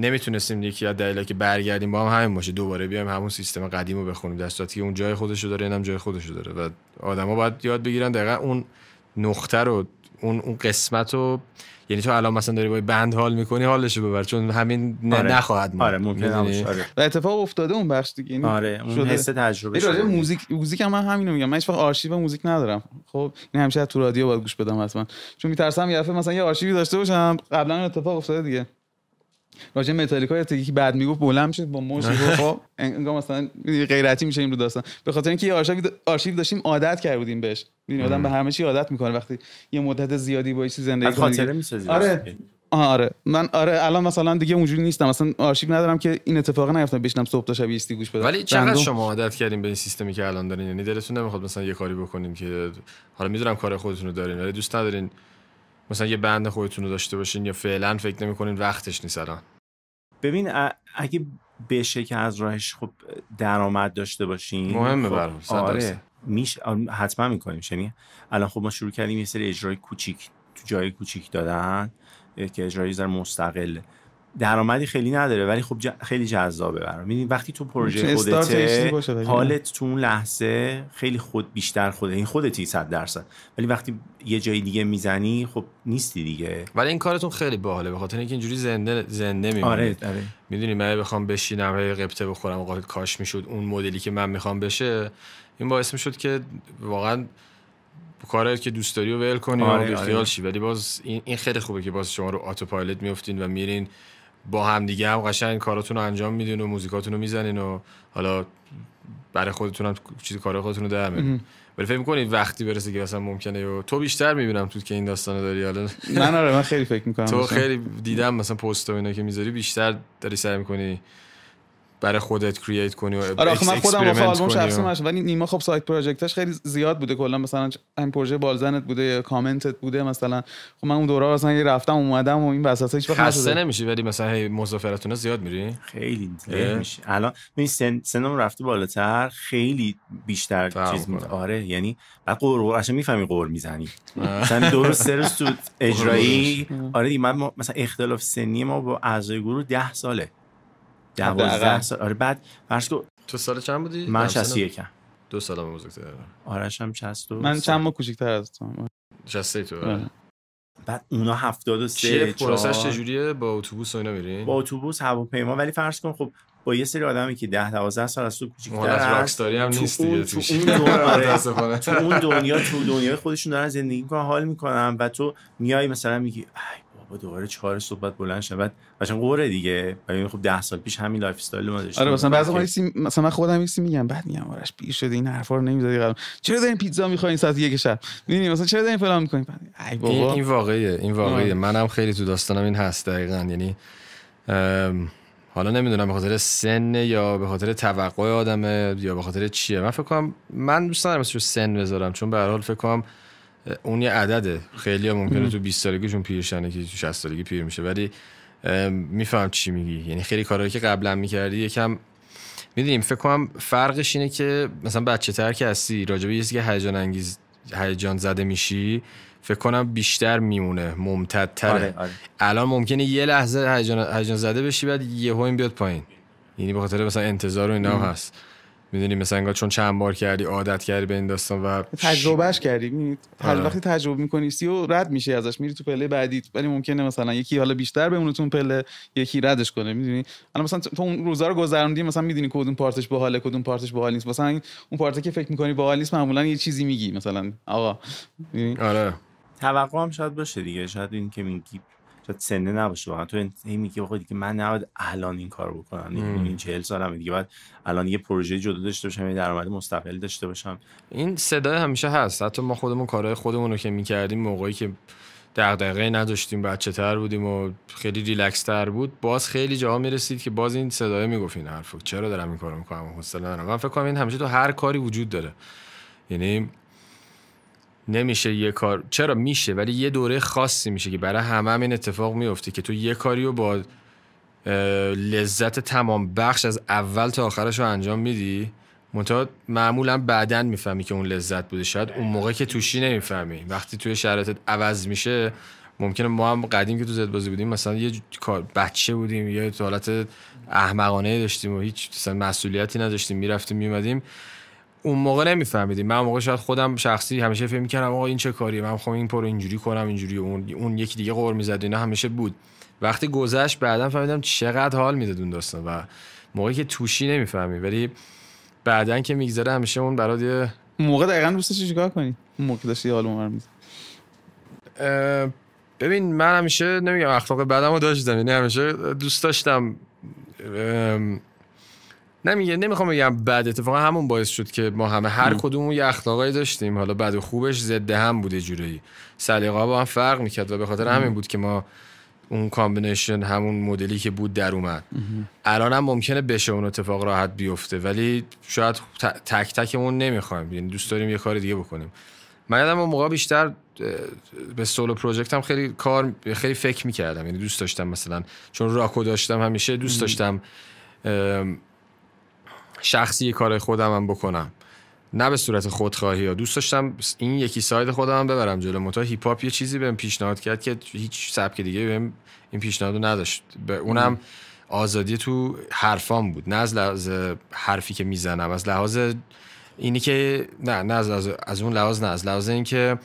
نمی‌تونستیم یکی از دلایلی که برگردیم با هم همین باشه دوباره بیایم همون سیستم قدیم رو بخونیم. در صورتی که اون جای خودشو داره اینم جای خودشو داره. و آدما باید یاد بگیرن دقیقا اون نقطه رو اون اون قسمت رو یعنی تو الان مثلا داری با یه band حال می‌کنی حالشو ببر چون همین نه آره. نخواهد ماند. آره ممکن آره. و اتفاق افتاده اون بخش دیگه یعنی آره اون شده. حس تجربه این شده. موزیک موزیک هم من همینو میگم. من هیچ وقت آرشیو موزیک ندارم. خب این همیشه تو رادیو باید گوش بدم حتما. چون میترسم یه دفعه مثلا یه آرشیوی داشته باشم. قبلا این اتفاق افتاده دیگه. راجع متالیکا یه تیکی که بعد می‌گفت بلند شد با موش [laughs] گفت خب انگار مثلا غیرتی میشه این رو داستان. به خاطر اینکه آرشیو آرشیو داشتیم عادت کرده بودیم بهش. ببین آدم به همه چی عادت می‌کنه وقتی یه مدت زیادی با چیز زندگی کنه خاطره دیگه. می‌سازی. آره. آره. من آره الان مثلا دیگه اونجوری نیستم. مثلا آرشیو ندارم که این اتفاق نیفتاد بشینم صبح تا شب ایستی گوش بدم. ولی چقدر. شما عادت کردیم به این سیستمی که الان دارین؟ یعنی دلتون نمی‌خواد مثلا یه کاری بکنیم که حالا می‌دونم کار خودتون رو دارین ولی دوست ندارین مثلا یه بند خودتون رو داشته باشین یا فعلا فکر نمی‌کنین وقتش نیست الان ببین اگه بشه که از راهش خب درآمد داشته باشیم مهمه خب برام، آره. میش آره، حتما می‌کنیم یعنی الان خب ما شروع کردیم یه سری اجرای کوچیک تو جای کوچیک دادن که اجرایی زر مستقله درآمدی خیلی نداره ولی خب ج- خیلی جذابه برام. می‌دونی وقتی تو پروژه یه خودته. حالت تو اون لحظه خیلی خود بیشتر خوده. این خودتی صد درصد. ولی وقتی یه جای دیگه می‌زنی خب نیستی دیگه. ولی این کارتون خیلی باحاله. به خاطر اینکه اینجوری زنده زنده میمونید آره آره. می‌دونی من بخوام بشینم هی قبطه بخورم آقا کاش می‌شد اون مدلی که من می‌خوام بشه این باعث می‌شد که واقعا کاری که دوست داری و ول کنی آره، و آره. ولی باز این, این خیلی خوبه که باز شما رو آتو پایلوت میفتین و میرین با هم دیگه هم قشنگ کاراتون رو انجام میدین و موزیکاتون رو می‌زنین و حالا برای خودتون هم چیز کار خودتون رو در میارین. ولی فکر می‌کنید وقتی برسه که مثلا ممکنه و تو بیشتر می‌بینم تو که این داستانو داری حالا. من آره من خیلی فکر می‌کنم تو خیلی دیدم مثلا پست و اینا که می‌ذاری بیشتر داری سعی می‌کنی برای خودت create کنی و آره آخه من خودم experiment آلبوم و- شخصی ماشه ولی نیما خب side project ش خیلی زیاد بوده کلا مثلا این پروژه بالزنت بوده یا کامنتت بوده مثلا. خب من اون دوره مثلا یه رفتم اومدم و این وسط هیچ وقت خسته نمیشی ولی مثلا هی مسافرتونه زیاد میری؟ خیلی میشه الان ببین سن سنم رفته بالاتر خیلی بیشتر چیز می... می‌کنه. آره یعنی بعد غر غر اصلا می‌فهمی غر می‌زنی. مثلا دو روز سه روز تو اجرایی آره من ما- مثلا اختلاف سنی ما با اعضای گروه ده ساله. دوازده حداقل. سال آره بعد فرض کن تو سال چند بودی من همسن؟ 61 دو سال هم بزرگتر آرش هم 60 من چند ماه کوچیک‌تر از تو هم. شسته تو آره. بعد اونا 73 چیه پروسش. چجوریه با اتوبوس و اینا میرین با اتوبوس هواپیما ولی فرض کن خب با یه سری آدمی که 10 12 سال از تو کوچیک‌تر اون از هست، راکستاری هم تو نیست اون- دیگه تو. اون دور- [laughs] آره. تو اون دنیا تو دنیای خودشون دارن زندگی می‌کنن حال می‌کنن و تو میای مثلا میگی ای بابا دوباره چهار صبح باید بلند شم بعد قشنگ غره دیگه. ولی خب ده سال پیش همین lifestyle ما داشتیم. آره مثلا بعضی وقتا سی... مثلا من خودم یه میگم بعد میگم آرش پیر شده این حرفا رو نمی‌زدی قبل چرا دارین پیتزا می‌خواین ساعت یک شب؟ می‌بینی مثلا چرا دارین فلان می‌کنین ای این, بابا. این واقعیه این واقعیه. آه. منم خیلی تو داستانم این هست دقیقا. یعنی ام، حالا نمی‌دونم به خاطر سن یا به خاطر توقع آدمه یا به خاطر چیه. من فکر کنم من دوست ندارم سن بذارم. چون به هر حال فکر کنم اون یه عدده. خیلی ها ممکنه تو 20 سالگیشون پیرشنه که تو 60 سالگی پیر میشه. ولی میفهم چی میگی. یعنی خیلی کارهایی که قبلا می‌کردی یکم می‌دونیم فکر کنم فرقش اینه که مثلا بچه تر که هستی راجبه یه که هیجان انگیز هیجان زده میشی فکر کنم بیشتر میمونه ممتدتره. آره آره. الان ممکنه یه لحظه هیجان هیجان زده بشی بعد یهو این بیاد پایین. یعنی به خاطر مثلا انتظار و اینا هم هست. می‌دونی مثلا انگار چون چند بار کردی عادت کردی به این داستان و تجربهش کردی. می‌بینی؟ هر آره. وقتی تجربه می‌کنی سی و رد میشه ازش میری تو پله بعدی ولی ممکنه مثلا یکی حالا بیشتر بمونه تو پله یکی ردش کنه می‌دونی؟ الان مثلا تو اون روزا رو گذروندی مثلا می‌دونی کدوم پارتش باحاله کدوم پارتش باحال نیست. مثلا اون پارتی که فکر می‌کنی باحال نیست معمولا یه چیزی میگی مثلا. آقا؟ آره. توقع هم شاید باشه دیگه. شاید این که میگی شاید سنه نباشه واقعا. تو هی میگی آقا دیگه من نباید الان این کار بکنم. این 40 سالمه. دیگه باید الان یه پروژه جدا داشته باشم یه درآمد مستقل داشته باشم. این صدای همیشه هست. حتی ما خودمون کارهای خودمون رو که می‌کردیم موقعی که دغدغه نداشتیم بچه تر بودیم و خیلی ریلکس تر بود باز خیلی جاها می‌رسید که باز این صدای می‌گفت این حرفو. چرا دارم این کارو می‌کنم؟ حوصله ندارم. من فکر کنم این همیشه تو هر کاری وجود داره. یعنی نمیشه یه کار چرا میشه؟ ولی یه دوره خاصی میشه که برای همه هم این اتفاق میفته که تو یه کاری رو با لذت تمام بخش از اول تا آخرش رو انجام میدی منتها معمولا بعدا می‌فهمی که اون لذت بوده. شاید اون موقع که توشی نمی‌فهمی. وقتی توی شرایطت عوض میشه ممکنه ما هم قدیم که تو زد بازی بودیم مثلا یه کار بچه بودیم یه حالت احمقانه داشتیم و هیچ مسئولیتی نداشتیم. می‌رفتیم میومدیم اون موقع نمیفهمیدیم. من موقع شاید خودم شخصی همیشه فکر می‌کردم آقا این چه کاریه؟ من می‌خوام این پرو اینجوری کنم اینجوری اون اون یکی دیگه قور می‌زد اینا همیشه بود. وقتی گذشت بعدا فهمیدم چقدر حال می‌داد اون داستان و موقعی که توشی نمی‌فهمی. ولی بعدا که میگذره همیشه اون برات یه موقع دقیقا دوست داشتی چیکار کنی؟ اون موقع داشتی حال. اه، ببین من همیشه نمیگم اخلاق بدم رو داشتم. یعنی همیشه دوست داشتم ام، نمیگه نمی‌خوام بگم بد. اتفاقا همون باعث شد که ما همه هر کدوم یه اخلاقایی داشتیم. حالا بد و خوبش ضد هم بوده جوری. سلیقه با هم فرق می‌کرد و به خاطر همین بود که ما اون combination همون مدلی که بود در اومد. الان هم ممکنه بشه اون اتفاق راحت بیفته ولی شاید تک تکمون نمی‌خوایم. یعنی دوست داریم یه کار دیگه بکنیم. من یادم اون موقع بیشتر به solo project هم خیلی کار خیلی فکر می‌کردم. یعنی دوست داشتم مثلا چون راکو داشتم همیشه دوست داشتم شخصی کار خودم هم بکنم. نه به صورت خودخواهی ها. دوست داشتم این یکی side خودم هم ببرم جلو منتها هیپ هاپ یه چیزی بهم پیشنهاد کرد که هیچ سبک دیگه بهم این پیشنهاد رو نداشت. به اونم آزادی تو حرفام بود. نه از لحاظ حرفی که می‌زنم از لحاظ اینی که نه نه از, از اون لحاظ نه. از لحاظ اینکه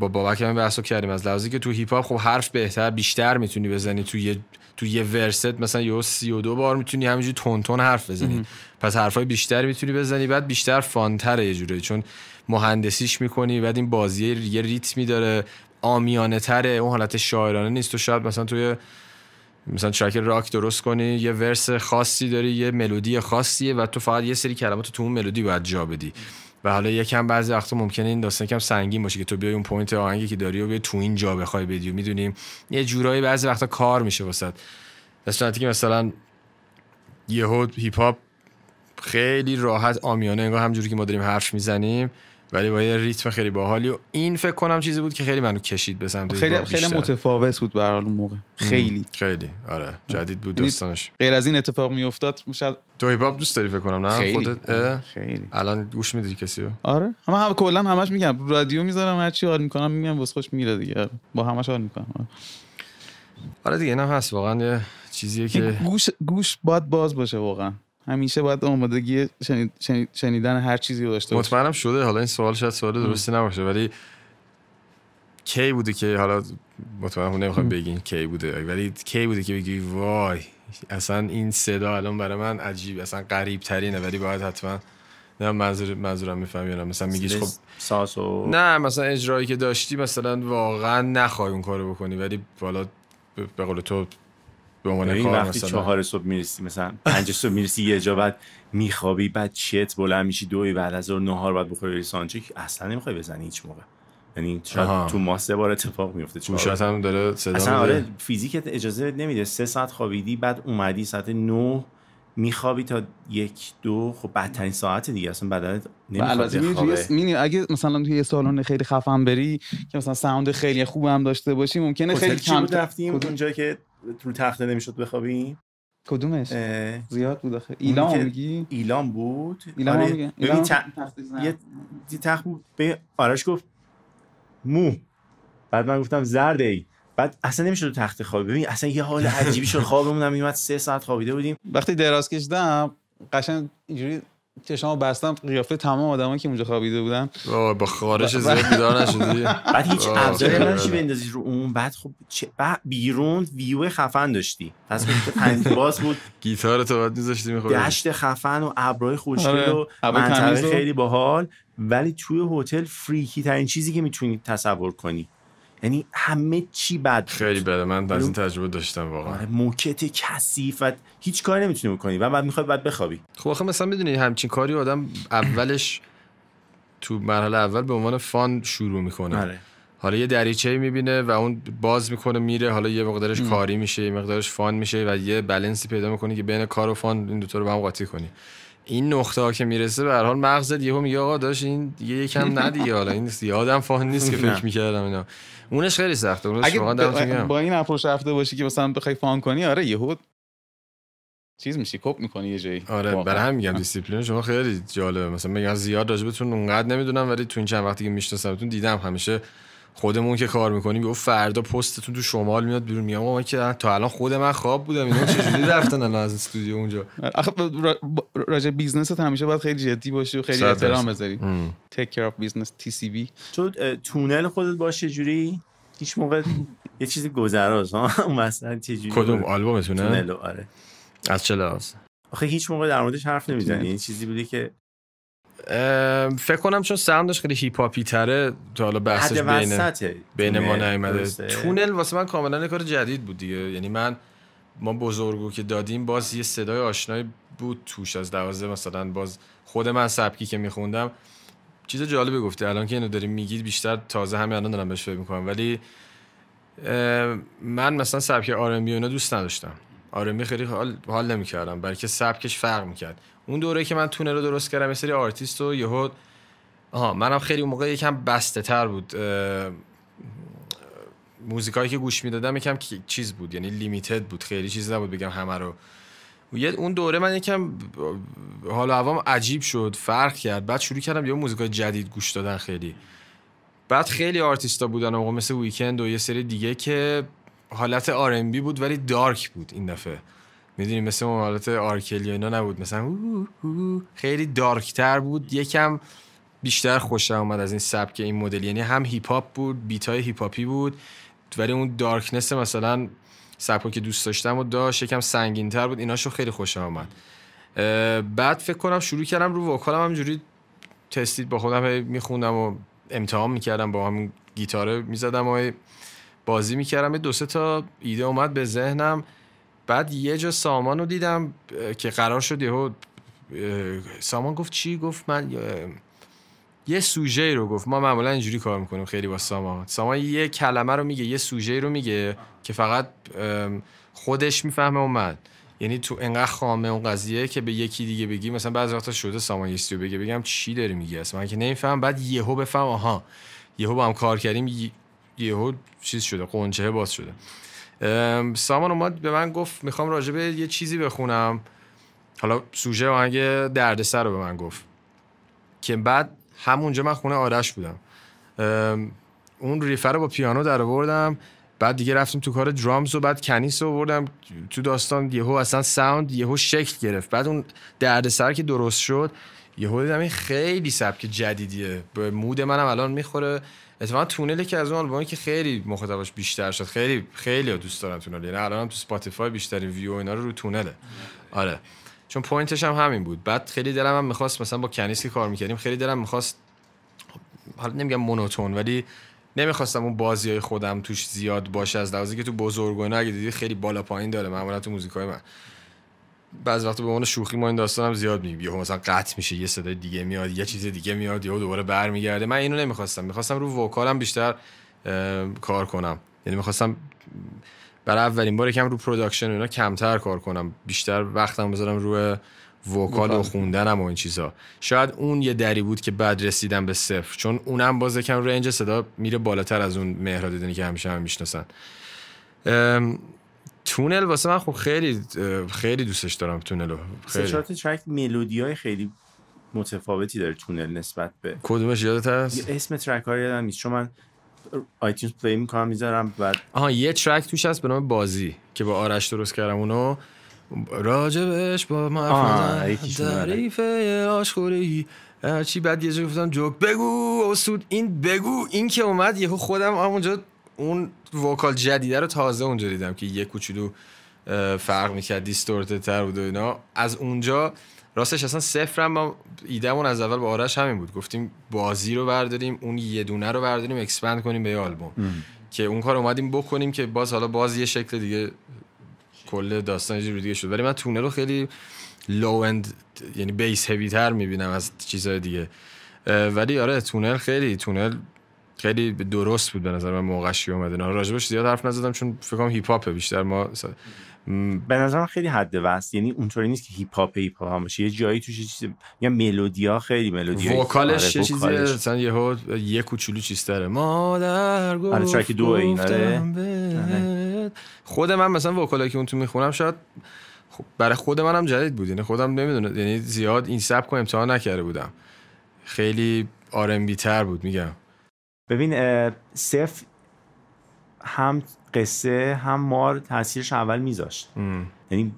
با بابک هم بحثو کردیم. از لحاظی که تو هیپ هاپ خب حرف بهتر بیشتر می‌تونی بزنی. تو یه تو یه verse ت مثلا یه 32 بار می‌تونی همینجوری تون تون حرف بزنی. پس حرفای بیشتر می‌تونی بزنی بعد بیشتر fun تره یه جوری. چون مهندسیش می‌کنی بعد این بازی یه ریتمی داره. عامیانه تره اون حالت شاعرانه نیست. تو شاید مثلا توی مثلا track راک درست کنی یه verse خاصی داری یه ملودی خاصیه و تو فقط یه سری کلمات تو اون ملودی باید جا بدی. و حالا یکم بعضی وقتا ممکنه این داستان یکم سنگین باشه که تو بیای اون point آهنگی که داری و بیای تو این جا بخوای بدی می‌دونیم یه جورایی بعضی وقتا کار میشه واست. در صورتی که مثلا یهو هیپ هاپ خیلی راحت آمیانه انگار همجوری که ما داریم حرف می‌زنیم ولی با یه ریتم خیلی باحالی و این فکر کنم چیزی بود که خیلی منو کشید به سمت خیلی خیلی. متفاوت بود به هر موقع. خیلی. خیلی. آره. جدید بود یعنی داستانش. غیر از این اتفاق میافتاد شاید تو هیپ دوست داری فکر کنم نه؟ خیلی. خودت؟ خیلی. الان گوش میدی کسی رو؟ آره. همه هم کلا همش میگم. رادیو می‌ذارم هر چی حال می‌کنم میگم واسه خوش میره دیگه. با همش حال می‌کنم. آره. آره دیگه اینم هست. واقعا یه چیزیه که گوش گوش باید باز باشه واقعا. همیشه باید آمادگی شنید- شنید- شنیدن هر چیزی رو داشته باشه مطمئنم شده. حالا این سوال شاید سوال درستی نباشه ولی کی بوده که حالا مطمئنم نمی‌خوام بگین کی بوده ولی کی بوده که بگی وای اصلا این صدا الان برای من عجیب اصلا غریب ترینه ولی باید حتما نه منظور منظورم می‌فهمی نه. مثلا میگیش خب ساس و نه مثلا اجرایی که داشتی مثلا واقعا نخوای اون کارو بکنی ولی بالا به قول تو به عنوان ببین کار وقتی مثلا. چهار صبح می‌رسی مثلا پنج صبح می‌رسی یه جا بعد میخوابی بعد چت بلند میشی دوی بعد از اون نهار بعد بخوری بری سانچک اصلا نمی‌خوای بزنی هیچ موقع. یعنی شاید آها. تو ما سه بار اتفاق میفته گوشات هم داره صدا اصلا. آره فیزیکت اجازه نمیده. سه ساعت خوابیدی بعد اومدی ساعت نه میخوابی تا یک دو خب بدترین ساعت دیگه اصلا بدنت نمی‌خواد اگه مثلا توی یه سالن خیلی خفن بری که مثلا ساوند خیلی خوب هم داشته باشی ممکنه خیلی کم رفتیم اونجا که رو تخته نمی‌شد بخوابیم؟ کدومش؟ زیاد بود آخه. ایلام میگی؟ ایلام بود. ایلام آره. میگه. ت- یه تخت بود. به آرش گفت مو. بعد من گفتم زرد ای. بعد اصلا نمی‌شد تخت خوابی ببین اصلا یه حال عجیبی شد. [laughs] خوابمون هم میومد سه ساعت خوابیده بودیم. وقتی دراز کشیدم قشنگ اینجوری چشمو بستم قیافه تمام آدمایی که اونجا خوابیده بودن. با خارش زیاد بیدار نشدی؟ [laughs] بعد هیچ ابزاری بده. بندازی رو اون. بعد خب چه بعد بیرون ویو خفن داشتی. پس که پنج باز بود. [laughs] گیتار تو باید میذاشتی می‌خوری. دشت خفن و ابرای خوشگل آره. و منطقه خیلی باحال. ولی توی هتل فریکی ترین چیزی که می‌تونی تصور کنی. یعنی همه چی بد. خیلی بده. من از این تجربه داشتم واقعا. آره موکت کثیف و هیچ کاری نمی‌تونی بکنی. و بعد می‌خوای بعد بخوابی. خب آخه مثلا می‌دونی همچین کاری آدم اولش تو مرحله اول به عنوان فان شروع می‌کنه. آره. حالا یه دریچه می‌بینه و اون باز می‌کنه میره. حالا یه مقدارش کاری میشه یه مقدارش فان میشه و یه بلنسی پیدا می‌کنی که بین کار و فان این دوتا رو به هم قاطی کنی. این نقطه ها که می‌رسه به هر حال مغزت یهو میگه آقا داشت این دیگه یکم ندیگه حالا این یادم فان نیست که. [laughs] فکر می‌کردم اینا اونش خیلی سخته اونش اگه با. با این اپروچ رفته باشی که مثلا بخوای فان کنی آره یهو چیز میشی کپ می‌کنی یه جایی آره. برای هم میگم [laughs] دیسیپلین شما خیلی جالبه مثلا میگم زیاد راجبتون اونقدر نمی‌دونم ولی تو این چند وقتی که میشناسمتون دیدم همیشه خودمون که کار می‌کنیم یهو فردا پستتون تو شمال میاد بیرون. میگم آقا من که تا الان خود من خواب بودم. اینا چجوری رفتن الان از استودیو اونجا؟ آخه راجع business ت همیشه باید خیلی جدی باشی و خیلی احترام. بذاری. ام. take care of business TCB تو اه، تونل خودت باشه جوری هیچ موقع یه چیزی گذراست ها؟ [laughs] مثلا چه جوری کدوم آلبومتونه؟ تونل آره. از چه لحاظ؟ آخه هیچ موقع در موردش حرف نمی‌زنی. این چیزی بوده که فکر کنم چون sound ش خیلی هیپ هاپی تره تا حالا بحثش بین بین ما نیومده؟ تونل واسه من کاملا یه کار جدید بود دیگه. یعنی من ما بزرگو که دادیم باز یه صدای آشنایی بود توش از دوازه مثلا باز خود من سبکی که میخوندم. چیز جالبی گفتی. الان که اینو داریم میگید بیشتر تازه همین الان دارم بهش فکر می‌کنم. ولی من مثلا سبک R&B اینا دوست نداشتم. R&B خیلی حال, حال نمی‌کردم بلکه سبکش فرق می‌کرد. اون دوره که من تونل رو درست کردم یه سری آرتیست و یهو آها منم خیلی اون موقع یکم بسته تر بود موزیکایی که گوش می‌دادم یکم چیز بود یعنی limited بود. خیلی چیز نبود بگم همه رو. اون دوره من یکم حالا هوام عجیب شد فرق کرد. بعد شروع کردم یه موزیکای جدید گوش دادن خیلی. بعد خیلی آرتیستا بودن موقع مثل Weeknd و یه سری دیگه که حالت R&B بود ولی dark بود این دفعه. می‌دونی مثل اون حالت R. Kelly اینا نبود. مثلا اوه اوه خیلی dark تر بود. یکم بیشتر خوشم اومد از این سبک این مدل. یعنی هم هیپ هاپ بود beat های هیپ هاپی بود ولی اون darkness مثلا سبکو که دوست داشتم و داشت یکم سنگین تر بود. ایناشو خیلی خوشم اومد. بعد فکر کنم شروع کردم رو vocal م همینجوری تستید با خودم میخوندم و امتحان می‌کردم با همون گیتاره می‌زدم و بازی می‌کردم. یه دو سه تا ایده اومد به ذهنم. بعد یه جا سامان رو دیدم که قرار شد یهو سامان گفت چی؟ گفت من یه سوژه رو گفت. ما معمولا اینجوری کار می‌کنیم خیلی با سامان. سامان یه کلمه رو میگه یه سوژه رو میگه که فقط خودش می‌فهمه و من. یعنی تو انقدر خامه اون قضیه که به یکی دیگه بگی مثلا بعضی وقتا شده سامان یه بگه بگم چی داری میگی اصلا؟ من که نمیفهم بعد یهو بفهم آها یهو با هم کار کردیم یهو چیز شده قنچه باز شده. ام، سامان اومد به من گفت می‌خوام راجع به یه چیزی بخونم. حالا سوژه آهنگ دردسر رو به من گفت. که بعد همونجا من خونه آرش بودم. اون ریفر رو با پیانو در آوردم. بعد دیگه رفتیم تو کار درامز و بعد کنیس رو آوردم. تو داستان یهو اصلا ساوند یهو شکل گرفت. بعد اون دردسر که درست شد یهو دیدم این خیلی سبک جدیدیه. به mood منم الان می‌خوره. اتفاقا تونله که از اون آلبومی که خیلی مخاطبش بیشتر شد خیلی خیلی دوست دارم تونل یعنی الان تو Spotify بیشترین ویو اینا رو رو تونله. آره. چون point ش هم همین بود. بعد خیلی دلم هم می‌خواست مثلا با کنیس که کار می‌کردیم خیلی دلم می‌خواست حالا نمیگم monotone ولی نمی‌خواستم اون بازی های خودم توش زیاد باشه از لحاظی که تو بزرگ و اینا اگه دیدی خیلی بالا پایین داره معمولا تو موزیک های من. بعض وقتا به عنوان شوخی ما این داستانم زیاد میگیم. یهو مثلا قطع میشه یه صدای دیگه میاد یه چیز دیگه میاد یهو دوباره برمیگرده. من اینو نمی‌خواستم. می‌خواستم رو vocal م بیشتر کار کنم. یعنی می‌خواستم برای اولین بار یکم رو production اینا کمتر کار کنم. بیشتر وقتم بذارم روی vocal و خوندنم و این چیزا. شاید اون یه دری بود که بعد رسیدم به صفر. چون اونم باز یکم range صدا میره بالاتر از اون مهراد Hidden ی که همیشه هم می‌شناسن. تونل واسه من خب خیلی خیلی دوستش دارم تونلو. سه خیلی. تا track ملودی های خیلی متفاوتی داره تونل نسبت به کدومش یادت هست؟ اسم track ها یادم نیست چون من iTunes play می‌کنم می‌ذارم بعد آها یه track توش هست به نام بازی که با آرش درست کردم اونو. راجبش با ما. تعریف آشخوری هرچی بعد یه جا گفتم جوک بگو اسود این بگو این که اومد یهو خودم همونجا اون vocal جدیده رو تازه اونجا دیدم که یه کوچولو فرق می‌کرد distorted تر بود و اینا. از اونجا راستش اصلا صفرم ما ایدهمون از اول با آرش همین بود. گفتیم بازی رو برداریم اون یه دونه رو برداریم expand کنیم به یه آلبوم. که اون کار اومدیم بکنیم که باز حالا باز یه شکل دیگه کل داستان یه جور دیگه شد. ولی من تونل رو خیلی low end یعنی bass heavy تر می‌بینم از چیزهای دیگه. ولی آره تونل خیلی تونل خیلی درست بود به نظر من موقعش که اومده نه راجبش زیاد حرف نزدم چون فکر کنم هیپ هاپه بیشتر ما م، به نظرم خیلی حد وسط یعنی اونطوری نیست که هیپ هاپ هیپ هاپ باشه. یه جایی توش یه چیز یا ملودیا خیلی ملودیا vocal ش یه چیزی مثلا یهو یه کوچولو چیز داره. مادر گفت آره، track دو این، آره. بهت. خود من مثلا vocal ایی که اون تو می‌خونم شاید خب برای خود منم جدید بود. یعنی خودم نمی‌دونه یعنی زیاد این سبک رو امتحان نکرده بودم. خیلی آرنبی تر بود میگم. ببین صف هم قصه هم مار تاثیرش اول میذاشت. یعنی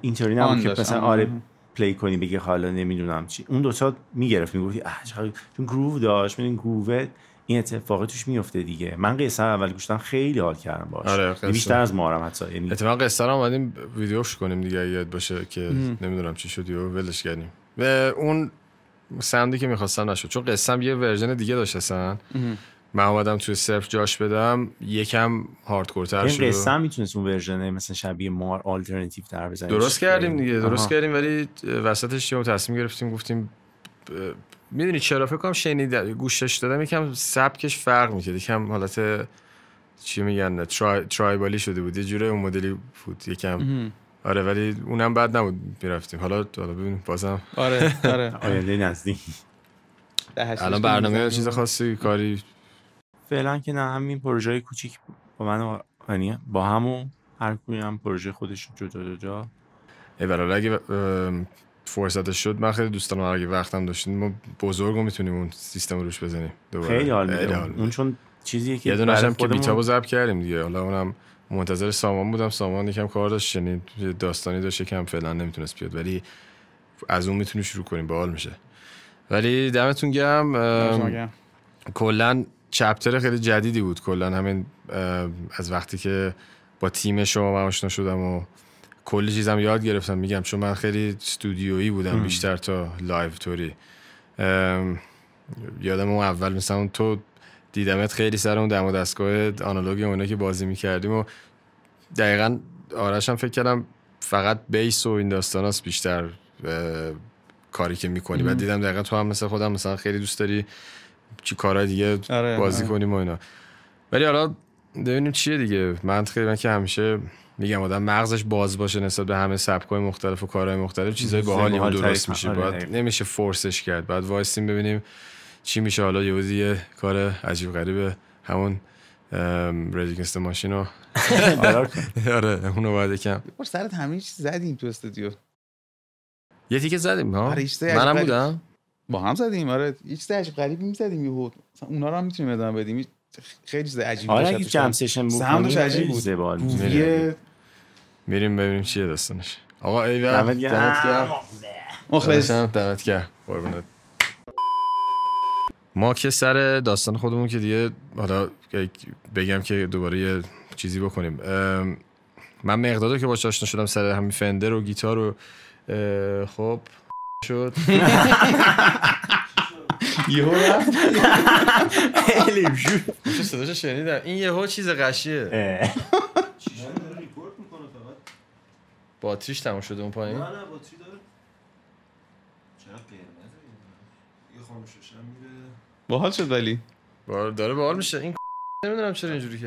اینطوری نبود که مثلا. آره پلی کنی بگی حالا نمی‌دونم چی. اون دوتا می‌گرفت می‌گفتی اه چقدر چون گروو داشت می‌دونی گروه این اتفاقی توش میفته دیگه. من قصه اول گوشتم خیلی حال کردم باش. آره، یعنی. بیشتر از مارم حتی یعنی اتفاقا قصه رو اومدیم ویدیوش کنیم دیگه یاد باشه که نمی‌دونم چی شد و ولش کردیم. و اون sound ی که می‌خواستم نشد. چون قصه یه version دیگه داشت اصلا. من اومدم توی صرف جاش بدم یکم hardcore تر شد این قصه می‌تونست اون version مثلا شبیه مار آلترناتیو تر بزنی درست کردیم دیگه درست آها. کردیم ولی وسطش یه تصمیم گرفتیم گفتیم می‌دونی چرا؟ فکر کنم شنیده گوشش دادم یکم سبکش فرق می‌کرد یکم حالت چی میگن tri، tribal ی شده بود یه جوره اون مدلی بود یکم آره ولی اونم بد نبود می‌رفتیم. حالا حالا ببینیم. بازم. آره آره. [laughs] آینده نزدیک الان برنامه. چیز خاصی کاری؟ فعلا که نه همین پروژه کوچیک با من و- یعنی با همون هر کوی هم پروژه خودش جدا جدا. ای برای اگه ام، فرصتش شد من خیلی دوست دارم اگه وقتم داشتیم ما بزرگ رو می‌تونیم اون سیستم رو روش بزنیم. دوباره. خیلی حال اون چون چیزیه که یه هم که بیتابو ضبط کردیم دیگه. حالا اونم منتظر سامان بودم. سامان یکم کار داشت شنید یه داستانی داشت یکم فعلا نمی‌تونست بیاد ولی از اون می‌تونیم شروع کنیم باحال میشه. ولی دمتون گرم. کلا chapter خیلی جدیدی بود. کلا همین از وقتی که با تیم شما من آشنا شدم و کلی چیزم یاد گرفتم. میگم چون من خیلی استودیویی بودم بیشتر تا live توری یادم اون اول مثلا تو دیدمت خیلی سر اون دم و دستگاه آنالوگ اونا که بازی می‌کردیم و دقیقا آرش هم فکر کردم فقط بیس و این داستان بیشتر اه، کاری که می‌کنی. بعد دیدم دقیقا تو هم مثل خودم مثلا خیلی دوست داری چی کارهای دیگه آره، بازی آره. کنیم و اینا. ولی حالا ببینیم چیه دیگه. من خیلی من که همیشه میگم آدم مغزش باز باشه نسبت به همه سبکای مختلف و کارهای مختلف چیزای باحالی درست میشه. آره، باید. نمیشه فورسش کرد. بعد وایسیم ببینیم چی میشه حالا؟ یه کار عجیب غریبه همون ردیگنست ماشین رو [laughs] آره اونو باید یکم. بار سرت همه چیز زدیم تو استودیو. یه تیکه زدیم ها؟ آره، منم عجیب بودم. با هم زدیم آره. یه چیز عجیب غریبی می‌زدیم یهو. اونا رو هم می‌تونیم ادامه بدیم. خیلی چیز عجیبی آره اگه. jam session بود sound ش عجیب خیلی بود. میریم ببینیم چیه داستانش. آقا ایول دمت گرم. مخلص. دمت دمت گرم. قربونت. ما که سر داستان خودمون که دیگه حالا بگم که دوباره یه چیزی بکنیم. من مقدادو که باش آشنا شدم سر همین فندر و گیتار و خب شد. [laughs] یهو رفت. چه صداشو شنیدم؟ این یهو چیز قشیه. باتریش تموم شده اون پایین. نه نه باتری داره. چرا قرمزه؟ یه خاموشش هم میره باحال شد ولی. داره باحال میشه. این [laughs] نمی‌دونم چرا اینجوری